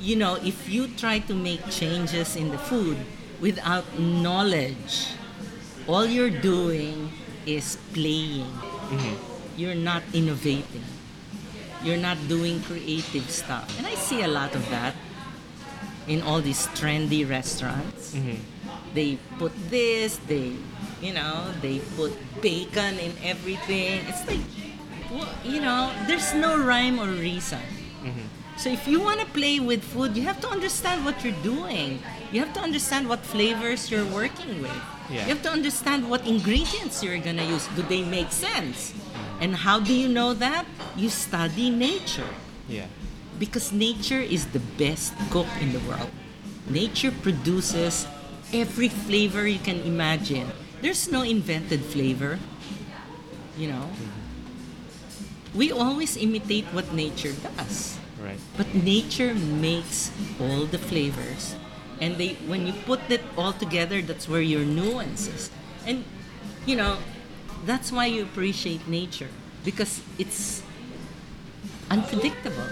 You know, if you try to make changes in the food without knowledge, all you're doing is playing. Mm-hmm. You're not innovating. You're not doing creative stuff. And I see a lot of that in all these trendy restaurants. Mm-hmm. They put this, they, you know, they put bacon in everything. It's like, you know, there's no rhyme or reason. Mm-hmm. So if you want to play with food, you have to understand what you're doing. You have to understand what flavors you're working with. Yeah. You have to understand what ingredients you're gonna use. Do they make sense? And how do you know that? You study nature yeah, because nature is the best cook in the world. Nature produces every flavor you can imagine. There's no invented flavor. You know, mm-hmm. we always imitate what nature does. right. But nature makes all the flavors. And they when you put it all together, that's where your nuances. And you know, that's why you appreciate nature. Because it's unpredictable.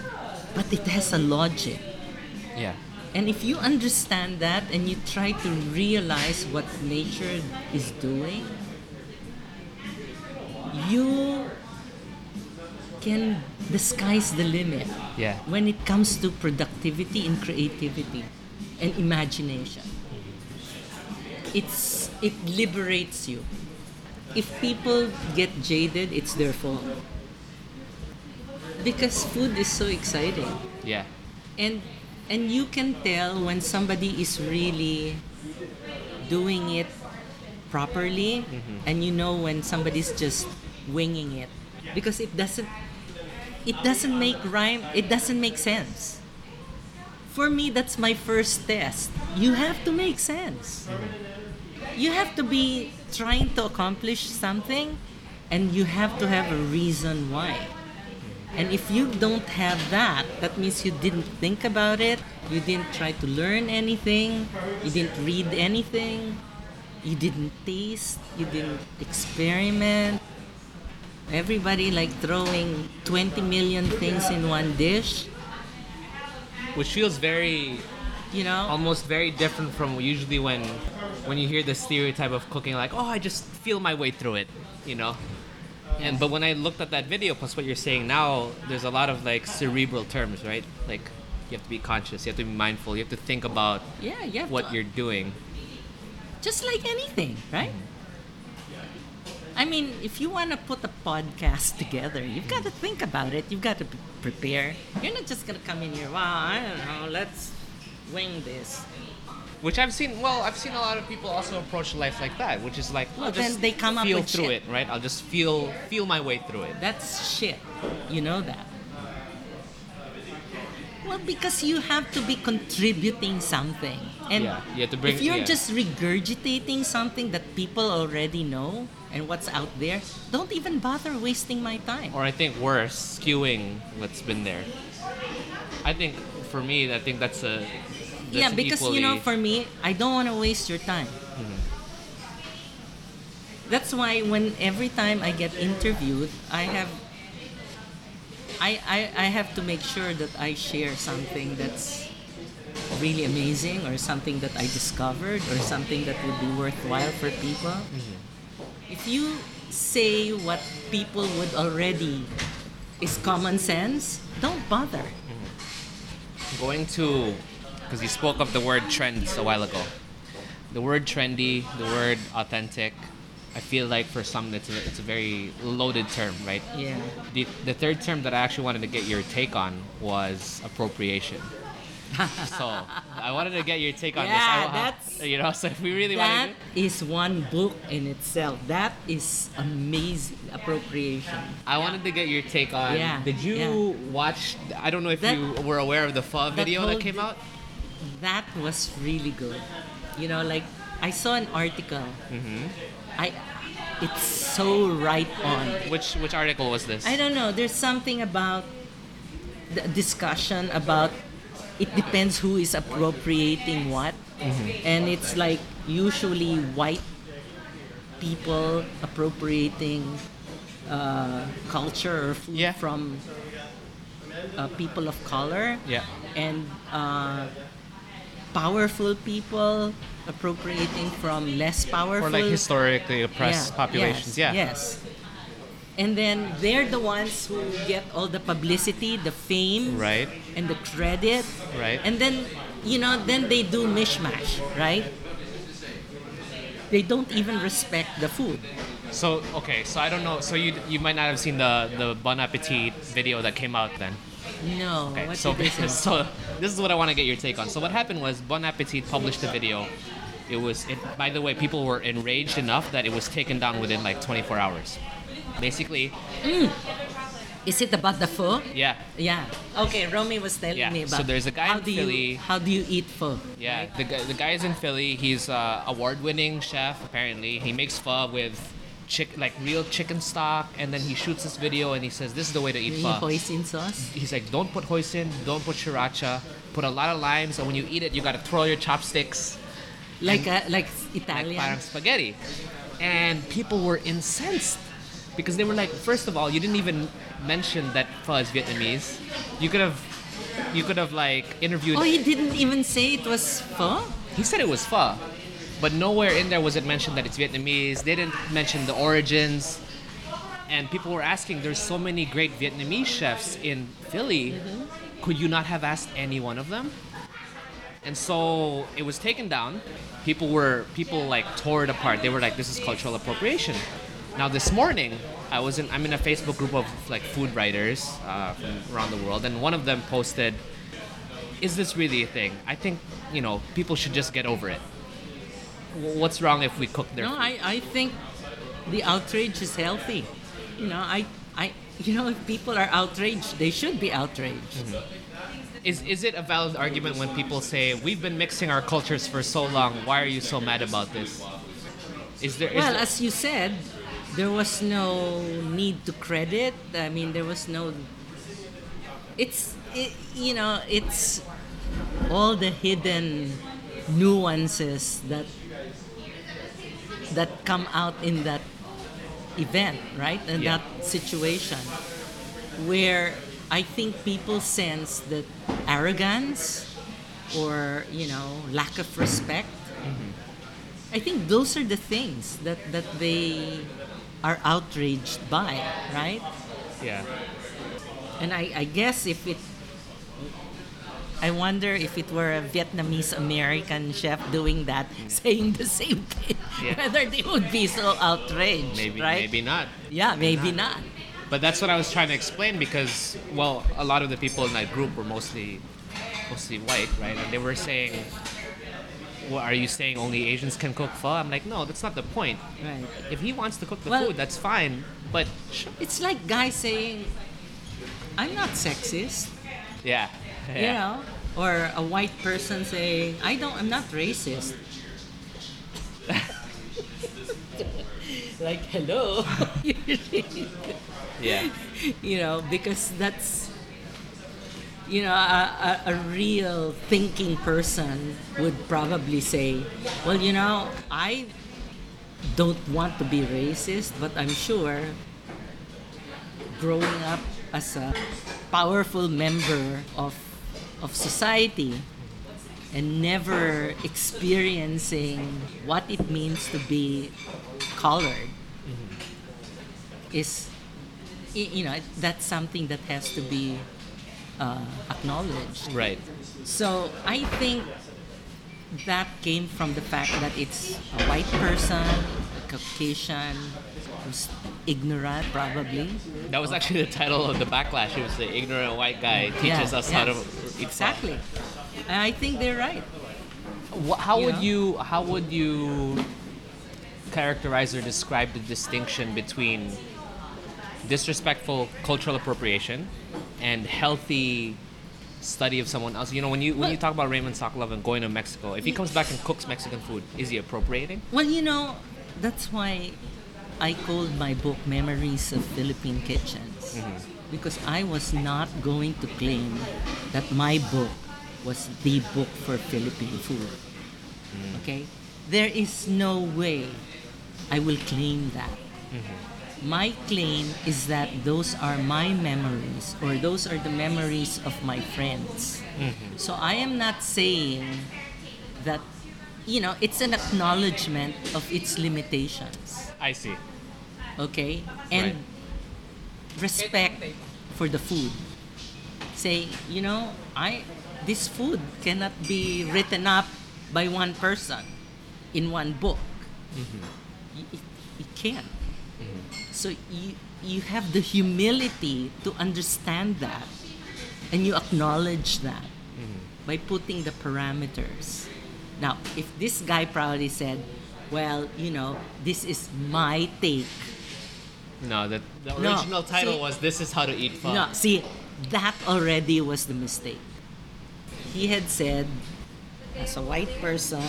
But it has a logic. Yeah, And if you understand that and you try to realize what nature is doing, you can the sky's the limit yeah. when it comes to productivity and creativity and imagination. Mm-hmm. It's it liberates you. If people get jaded, it's their fault. Because food is so exciting. Yeah. And and you can tell when somebody is really doing it properly mm-hmm. and you know when somebody's just winging it because it doesn't it doesn't make rhyme it doesn't make sense for me that's my first test you have to make sense mm-hmm. you have to be trying to accomplish something and you have to have a reason why. And if you don't have that that means you didn't think about it you didn't try to learn anything you didn't read anything you didn't taste you didn't experiment. Everybody like throwing 20 million things in one dish. Which feels very you know almost very different from usually when when you hear the stereotype of cooking like oh i just feel my way through it you know and but when i looked at that video plus what you're saying now there's a lot of like cerebral terms right like you have to be conscious you have to be mindful you have to think about yeah have what to, you're doing just like anything right mm-hmm. I mean, if you want to put a podcast together, you've got to think about it. You've got to be prepare. You're not just gonna come in here. Wow, I don't know. Let's wing this. which i've seen well i've seen a lot of people also approach life like that which is like Well, I'll then just they come up feel with through shit. it right i'll just feel feel my way through it That's shit. You know that. Well, because you have to be contributing something, and Yeah, you have to bring- if you're yeah. just regurgitating something that people already know and what's out there, don't even bother wasting my time. or I think worse, skewing what's been there. I think for me, I think that's a yeah, because you know, for me, I don't want to waste your time. Mm-hmm. That's why when every time I get interviewed, I have I, I, I have to make sure that I share something that's really amazing or something that I discovered or something that would be worthwhile for people. Mm-hmm. If you say what people would already is common sense, don't bother. going to because you spoke of the word trends a while ago. The word trendy, the word authentic. I feel like for some it's a, it's a very loaded term, right? Yeah. The, the third term that I actually wanted to get your take on was appropriation. so I wanted to get your take on Yeah, this. I, that's- you know. So if we really That want is one book in itself. That is amazing appropriation. I wanted to get your take on. Yeah, Did you yeah. watch? I don't know if That- you were aware of the pho video that whole came out. That was really good. You know, like I saw an article. Mm-hmm. I, it's so right on. Which which article was this? I don't know. There's something about the discussion about it depends who is appropriating what, Mm-hmm. and it's like usually white people appropriating uh, culture or food Yeah. from uh, people of color, Yeah. and uh, powerful people appropriating from less powerful Or like historically oppressed yeah, populations. yes, yeah. Yes. And then they're the ones who get all the publicity, the fame, Right. and the credit. Right. And then, you know, then they do mishmash, right? They don't even respect the food. So okay, so I don't know. So you you might not have seen the the Bon Appetit video that came out then. No. Okay, what so did they say? so this is what I want to get your take on. So what happened was Bon Appetit published a video. It was it. By the way, people were enraged enough that it was taken down within like 24 hours. Basically, Is it about the pho? yeah, Yeah. Okay, Romy was telling Yeah, me about. so there's a guy how in do Philly- you how do you eat pho? yeah. right? The guy the guy is in Philly. He's uh, award-winning chef. Apparently, he makes pho with chick like real chicken stock, and then he shoots this video and he says, "This is the way to eat pho." hoisin sauce? he's like, don't put hoisin, don't put sriracha, put a lot of limes, and when you eat it, you gotta throw your chopsticks Like a, like uh, like Italian? parang spaghetti. And people were incensed because they were like, first of all, you didn't even mention that pho is Vietnamese. You could have, you could have like interviewed. Oh, he didn't even say it was pho? He said it was pho, but nowhere in there was it mentioned that it's Vietnamese. They didn't mention the origins. And people were asking, there's so many great Vietnamese chefs in Philly. Could you not have asked any one of them? And so it was taken down. People were people like tore it apart. They were like, this is cultural appropriation. Now this morning, I was in I'm in a Facebook group of like food writers uh, from around the world, and one of them posted, "Is this really a thing? I think you know people should just get over it. What's wrong if we cook their No, food? I, I think the outrage is healthy. you know, I, I, you know, if people are outraged, they should be outraged. Mm-hmm. Is is it a valid argument when people say we've been mixing our cultures for so long? Why are you so mad about this? Is there? Is Well, there- as you said, there was no need to credit. I mean, there was no. It's it, you know it's all the hidden nuances that that come out in that event, right? In Yeah. that situation, where I think people sense that arrogance or you know lack of respect. Mm-hmm. I think those are the things that that they are outraged by, right? yeah. And I, I guess if it, I wonder if it were a Vietnamese American chef doing that, saying the same thing, Yeah. whether they would be so outraged, Maybe right? maybe not. Yeah, maybe not. But that's what I was trying to explain because, well, a lot of the people in that group were mostly, mostly white, right? And they were saying, "Well, are you saying only Asians can cook pho?" I'm like, no, that's not the point. Right. If he wants to cook the Well- food, that's fine. But sh- It's like guys saying, "I'm not sexist," yeah, yeah. you know, or a white person saying, "I don't, I'm not racist." like, hello. yeah, you know, because that's, you know, a, a, a real thinking person would probably say, well, you know, I don't want to be racist, but I'm sure growing up as a powerful member of, of society and never experiencing what it means to be colored is you know that's something that has to be uh, acknowledged right. so i think that came from the fact that it's a white person a caucasian who's ignorant probably That was actually the title of the backlash. It was the ignorant white guy teaches Yeah, us how to. Exactly and i think they're right How would you how would you characterize or describe the distinction between disrespectful cultural appropriation and healthy study of someone else? You know, when you when you talk about Raymond Sokolov and going to Mexico, if he comes back and cooks Mexican food, is he appropriating? Well, you know, that's why I called my book Memories of Philippine Kitchens. Mm-hmm. Because I was not going to claim that my book was the book for Philippine food. Mm. Okay? There is no way I will claim that. Mm-hmm. My claim is that those are my memories or those are the memories of my friends. Mm-hmm. So I am not saying that you know it's an acknowledgement of its limitations I see. okay and Right. Respect for the food. Say you know i this food cannot be written up by one person in one book. Y- it, it can't. Mm-hmm. So you you have the humility to understand that and you acknowledge that mm-hmm. by putting the parameters. Now, if this guy proudly said, well, you know, this is my take. No, the, the No, original title see- was "This is how to eat pho." No, see, that already was the mistake. He had said, as a white person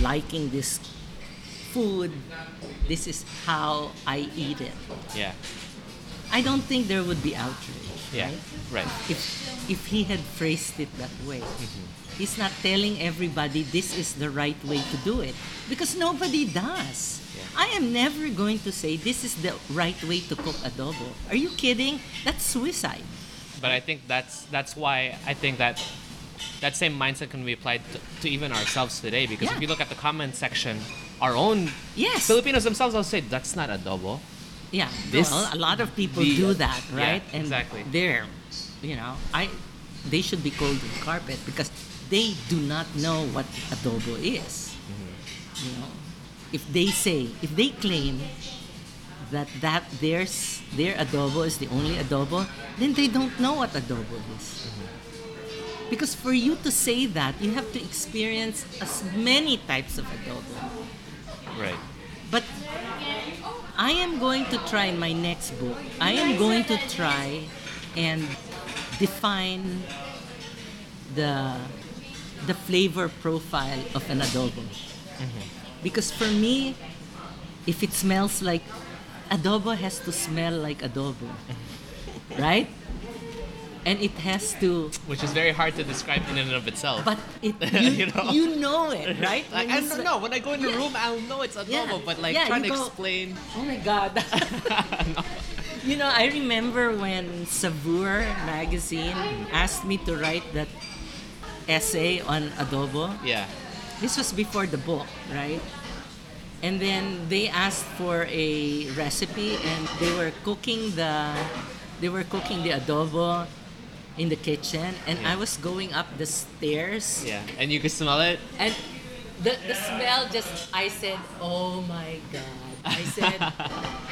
liking this food, this is how I eat it. Yeah, I don't think there would be outrage. yeah, right? right. if if he had phrased it that way. Mm-hmm. He's not telling everybody this is the right way to do it because nobody does. Yeah. I am never going to say this is the right way to cook adobo. Are you kidding? That's suicide. But I think that's that's why I think that that same mindset can be applied to, to even ourselves today. Because if you look at the comment section, our own Yes. Filipinos themselves will say that's not adobo. Yeah. This- well, a lot of people the- do that, yeah, right? and exactly. they're, you know, I, they should be called carpet because they do not know what adobo is. Mm-hmm. You know, if they say, if they claim that that theirs, their adobo is the only adobo, then they don't know what adobo is. Mm-hmm. Because for you to say that, you have to experience as many types of adobo. Right. But I am going to try in my next book. I am going to try and define the the flavor profile of an adobo. Because for me, if it smells like adobo has to smell like adobo. right? And it has to Which is very hard to describe in and of itself. but it you, You know? you know it, right? Like, I don't know. When I go in the Yeah. room, I'll know it's adobo. Yeah. But like Yeah, trying to go- explain. Oh my god. You know, I remember when Saveur magazine asked me to write that essay on adobo. Yeah. This was before the book, right? And then they asked for a recipe and they were cooking the they were cooking the adobo in the kitchen and I was going up the stairs Yeah. And you can smell it. and the, the smell just I said, "Oh my god." I said,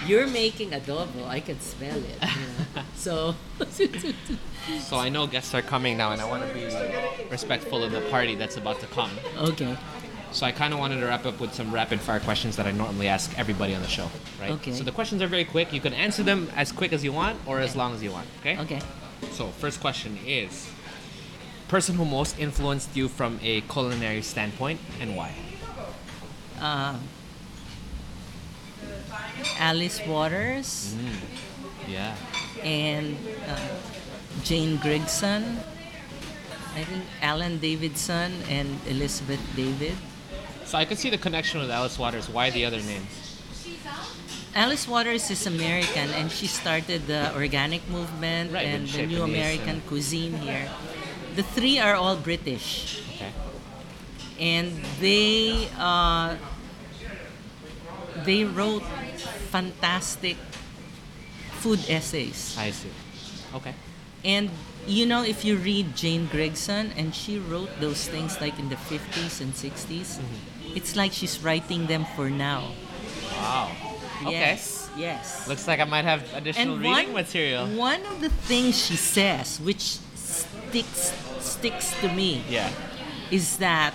"You're making adobo. I can smell it." You know? So So I know guests are coming now, and I want to be respectful of the party that's about to come. okay. So I kind of wanted to wrap up with some rapid fire questions that I normally ask everybody on the show, right? Okay. So the questions are very quick. You can answer them as quick as you want or as long as you want, okay? Okay. So first question is person who most influenced you from a culinary standpoint and why? Um, Alice Waters Yeah. and uh, Jane Grigson. I think Alan Davidson and Elizabeth David. So I could see the connection with Alice Waters. Why the other names? Alice Waters is American and she started the organic movement Right, and the new American cuisine here. The three are all British Okay. and they uh, they wrote fantastic food essays. I see. Okay. And you know, if you read Jane Grigson, and she wrote those things like in the 50s and 60s, Mm-hmm. it's like she's writing them for now. Wow. Okay. Yes, yes. Looks like I might have additional and reading one, material. one of the things she says, which sticks sticks to me, Yeah. is that,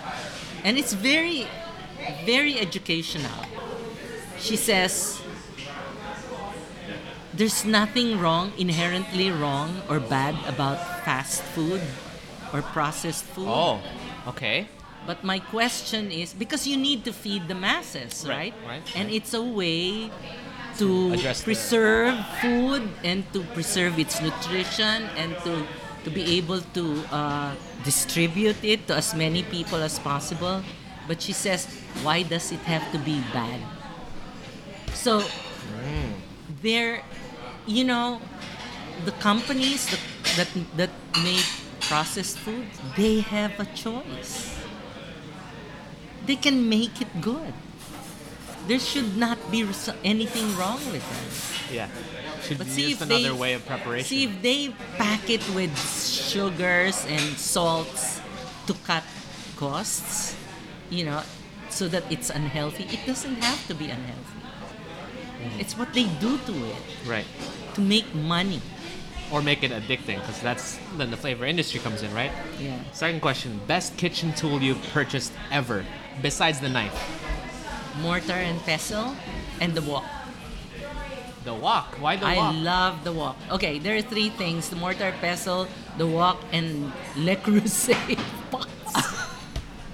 and it's very, very educational. She says, there's nothing wrong, inherently wrong or bad about fast food or processed food. Oh. Okay. But my question is because you need to feed the masses, Right, right? right, And it's a way to Address the- preserve food and to preserve its nutrition and to to be able to uh, distribute it to as many people as possible. But she says, why does it have to be bad? So there, you know, the companies that that, that make processed food, they have a choice they can make it good. There should not be anything wrong with them. Yeah. Should But be see just if another they way of preparation. See if they pack it with sugars and salts to cut costs, you know, so that it's unhealthy. It doesn't have to be unhealthy. Mm. It's what they do to it right. to make money. Or make it addicting, because that's then the flavor industry comes in, right? Yeah. Second question: Best kitchen tool you've purchased ever, besides the knife. Mortar and pestle and the wok. The wok. Why the I wok? I love the wok. Okay, there are three things: the mortar, pestle, the wok, and Le Creuset pots.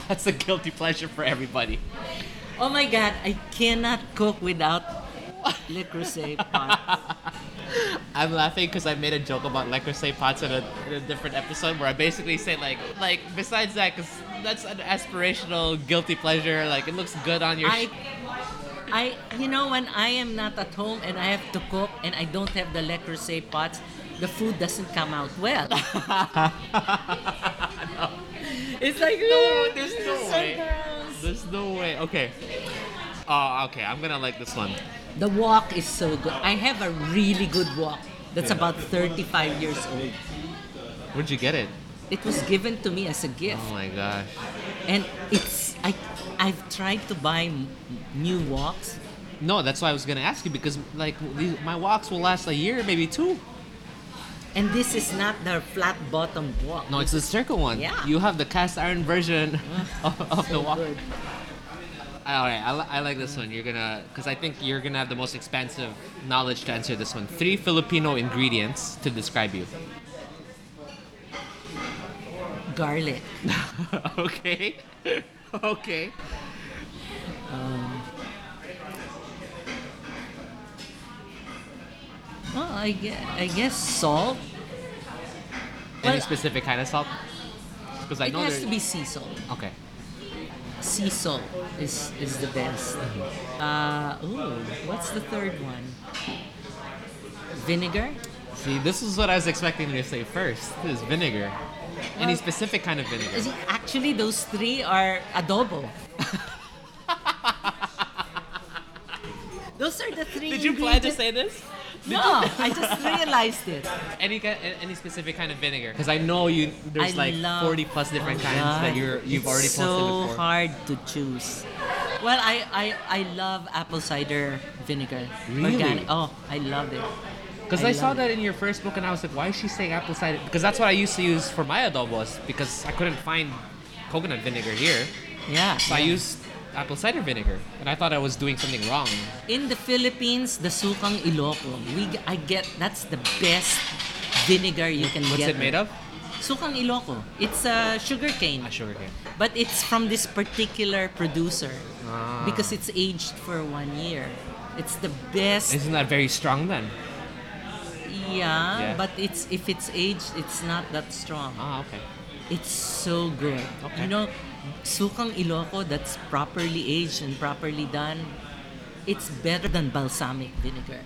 That's a guilty pleasure for everybody. oh my God, I cannot cook without Creuset pots. I'm laughing because I made a joke about Creuset pots in a, in a different episode where I basically say like, like besides that, because that's an aspirational guilty pleasure. Like it looks good on your. I, I, you know, when I am not at home and I have to cook and I don't have the Creuset pots, the food doesn't come out well. It's like no, there's no so way. There's no way. Okay. Oh, okay. I'm gonna like this one. The wok is so good. I have a really good wok that's about 35 years old. Where'd you get it? It was given to me as a gift, Oh my gosh. and it's I. I've tried to buy m- new woks. No, that's why I was gonna ask you because like these, my woks will last a year, maybe two. And this is not the flat bottom wok. No, it's the circle one. Yeah. You have the cast iron version of, of the So wok. good. Oh, All right, I, li- I like this one. You're gonna, because I think you're gonna have the most expansive knowledge to answer this one. Three Filipino ingredients to describe you. Garlic. okay. okay. Um, well, I guess, I guess salt. Any specific kind of salt? Because I It know has there- to be sea salt. Okay. Sea salt is is the best. Uh, ooh, what's the third one? Vinegar. See, this is what I was expecting you to say first. This is vinegar. Any specific kind of Is vinegar? it- Actually, those three are adobo. those are the three. Did you plan to say this? No, I just realized it. Any ki- any specific kind of vinegar? Because I know you. There's I like love- 40 plus different kinds that you're you've it's already posted so before. hard to choose. Well, I, I, I love apple cider vinegar. Really? Organic. Oh, I love it. Because I I, saw love that in your first book, and I was like, why is she saying apple cider? Because that's what I used to use for my adobos. Because I couldn't find coconut vinegar here, Yeah. so I yeah. used apple cider vinegar, and I thought I was doing something wrong. In the Philippines, the sukang Iloco, we I get that's the best vinegar you can What's get. it made of? Sukang Iloco. It's a sugar cane, A sugar cane. but it's from this particular producer Ah. because it's aged for one year. It's the best. Isn't that very strong then? yeah, Yeah. but it's if it's aged, it's not that strong. Ah, okay. It's so good. Okay. You know, sukang Iloco that's properly aged and properly done. It's better than balsamic vinegar.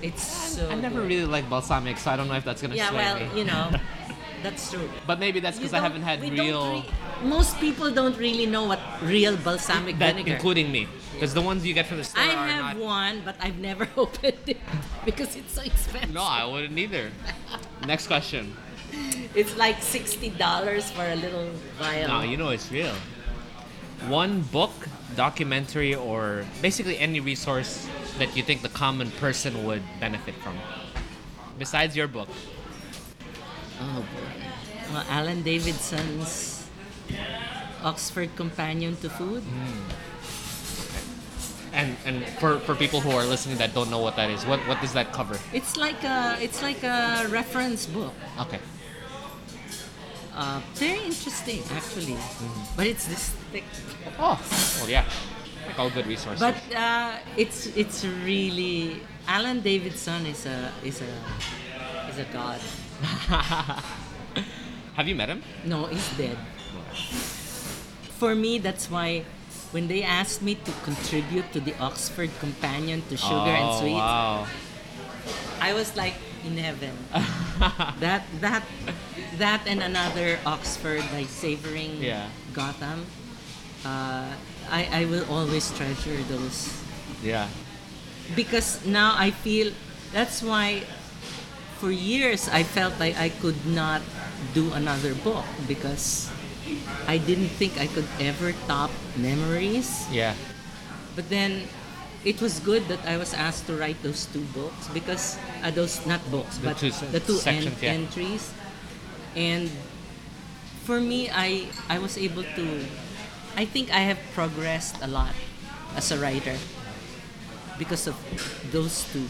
It's so. I never good. really liked balsamic, so I don't know if that's gonna Yeah, sway well, me. you know, that's true. But maybe that's because I haven't had real, re- most people don't really know what real balsamic that, vinegar. including me, because the ones you get from the store I have not. one, but I've never opened it because it's so expensive. No, I wouldn't either. Next question. It's like sixty dollars for a little vial. No, you know it's real. One book, documentary, or basically any resource that you think the common person would benefit from, besides your book. Oh boy. Well, Alan Davidson's Oxford Companion to Food. Hmm. And and for, for people who are listening that don't know what that is, what what does that cover? It's like a it's like a reference book. Okay. Uh, very interesting actually, but it's this thick. Oh, well, yeah. Like all good resources. But uh, it's it's really Alan Davidson is a is a is a god. have you met him? No, he's dead. For me, that's why when they asked me to contribute to the Oxford Companion to Sugar and Oh, Sweets, Wow. I was like in heaven. that that that and another Oxford by savoring Yeah. Gotham. Uh, I I will always treasure those Yeah. because now I feel that's why for years I felt like I could not do another book because I didn't think I could ever top memories. Yeah. But then it was good that I was asked to write those two books because uh, those not books The but two the two sections, en- yeah. entries. And for me, I I was able to. I think I have progressed a lot as a writer because of those two.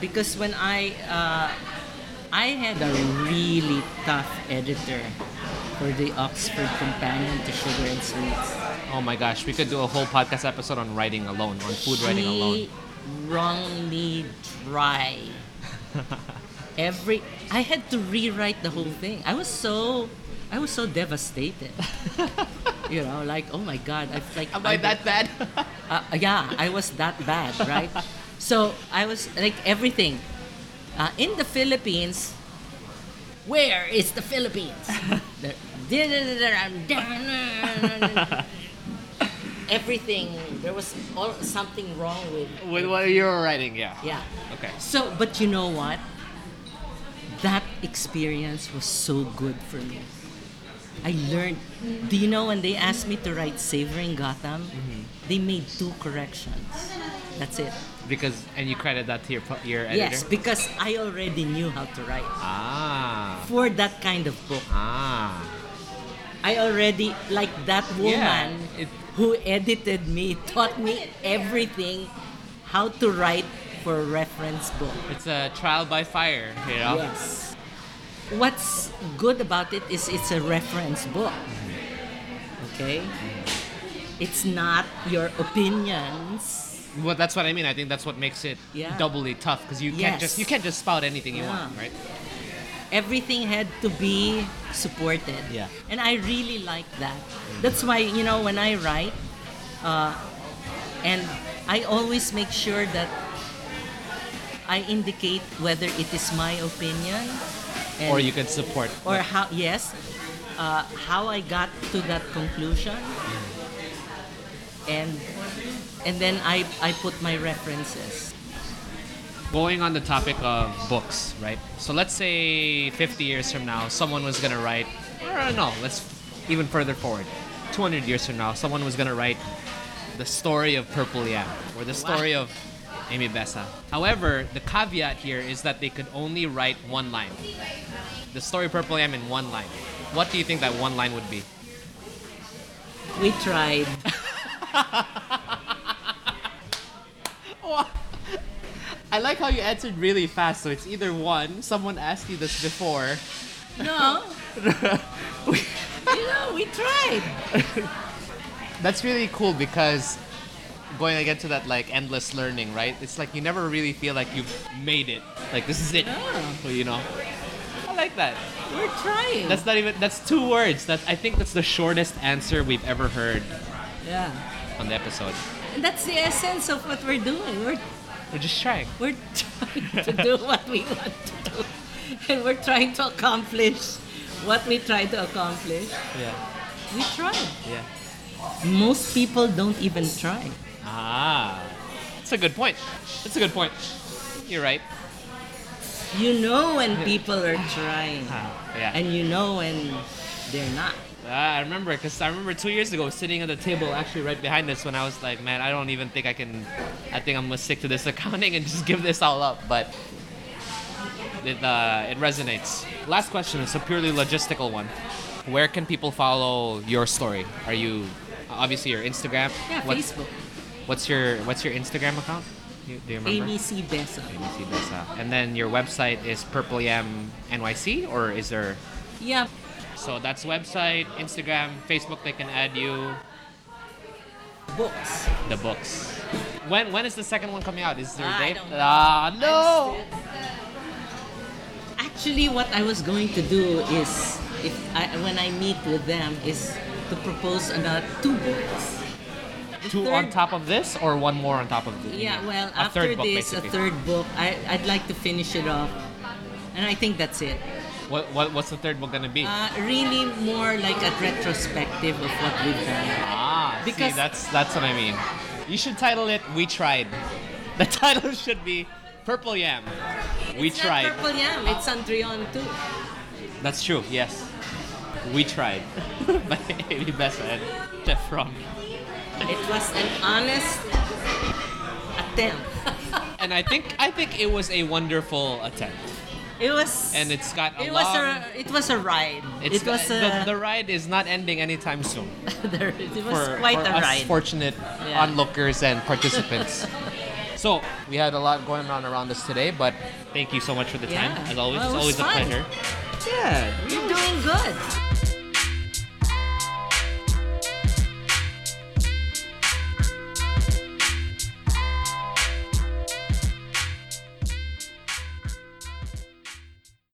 Because when I uh, I had a really tough editor for the Oxford Companion to Sugar and Sweets. Oh my gosh, we could do a whole podcast episode on writing alone, on food writing alone. She me dry. Every I had to rewrite the whole thing. I was so I was so devastated. you know, like oh my god, I've like Am I that bad? uh, yeah, I was that bad, right? so I was like everything. Uh, in the Philippines, where is the Philippines? Everything. There was all, something wrong with. With what you were writing, yeah. Yeah. Okay. So, but you know what? That experience was so good for me. I learned. Do you know when they asked me to write Savoring Gotham, Mm-hmm. they made two corrections. That's it. Because and you credit that to your your editor. Yes, because I already knew how to write Ah. for that kind of book. Ah. I already like that woman Yeah, it- who edited me taught me everything how to write for a reference book. It's a trial by fire, you know. Yes. What's good about it is it's a reference book. Okay? It's not your opinions. Well, that's what I mean. I think that's what makes it Yeah. doubly tough because you can't Yes. just you can't just spout anything you Yeah. want, right? Everything had to be supported. Yeah. And I really like that. That's why, you know, when I write, uh, and I always make sure that I indicate whether it is my opinion and Or you can support. or how yes uh, how i got to that conclusion and and then i i put my references going on the topic of books, right? So let's say 50 years from now, someone was gonna write, or no, let's even further forward, 200 years from now, someone was gonna write the story of Purple Yam or the story of Amy Besa. However, the caveat here is that they could only write one line. The story of Purple Yam in one line. What do you think that one line would be? we tried I like how you answered really fast. So it's either one, someone asked you this before. no you know we tried That's really cool because going again to that like endless learning, right? It's like you never really feel like you've made it. Like this is it. You know. I like that. we're trying That's not even that's two words. That I think that's the shortest answer we've ever heard yeah on the episode. and that's the essence of what we're doing we're We're just trying. we're trying to do what we want to do and we're trying to accomplish what we try to accomplish Yeah. we try. Yeah. most people don't even try Ah. That's a good point. That's a good point. You're right. You know when people are trying, Ah, yeah. and you know when they're not. Ah, I remember because I remember two years ago sitting at the table actually right behind us when I was like, man, I don't even think I can. I think I'm gonna stick to this accounting and just give this all up. But it uh, it resonates. Last question is a purely logistical one. Where can people follow your story? Are you obviously your Instagram? Yeah, What's- Facebook. What's your What's your Instagram account? You, do you remember? Amy C. Besa. Amy C. Besa. And then your website is Purple Yam NYC, or is there? Yeah, So that's website, Instagram, Facebook. They can add you books. the books. When when is the second one coming out? Is there a date? Ah no. Actually, what I was going to do is, if I, when I meet with them, is to propose another two books. Two on top of this, or one more on top of this? Yeah, well, a after third book, this, basically. a third book. I, I'd like to finish it off, and I think that's it. What, what what's the third book gonna be? Uh, really, more like a retrospective of what we've done. ah, see, because- that's that's what I mean. You should title it "We Tried." The title should be "Purple Yam." We it's tried. Purple Yam. It's Cendrillon too. That's true. Yes, we tried. By Amy Besa and Chef Romy. It was an honest attempt. And I think I think it was a wonderful attempt. It was. And it's got a It was a. It was a ride. It's it was the, a. the ride is not ending anytime soon. there- it was for, quite for a us ride. fortunate Yeah. onlookers and participants. so we had a lot going on around us today, but thank you so much for the time. Yeah. As always, Well, it's always a pleasure. yeah, we do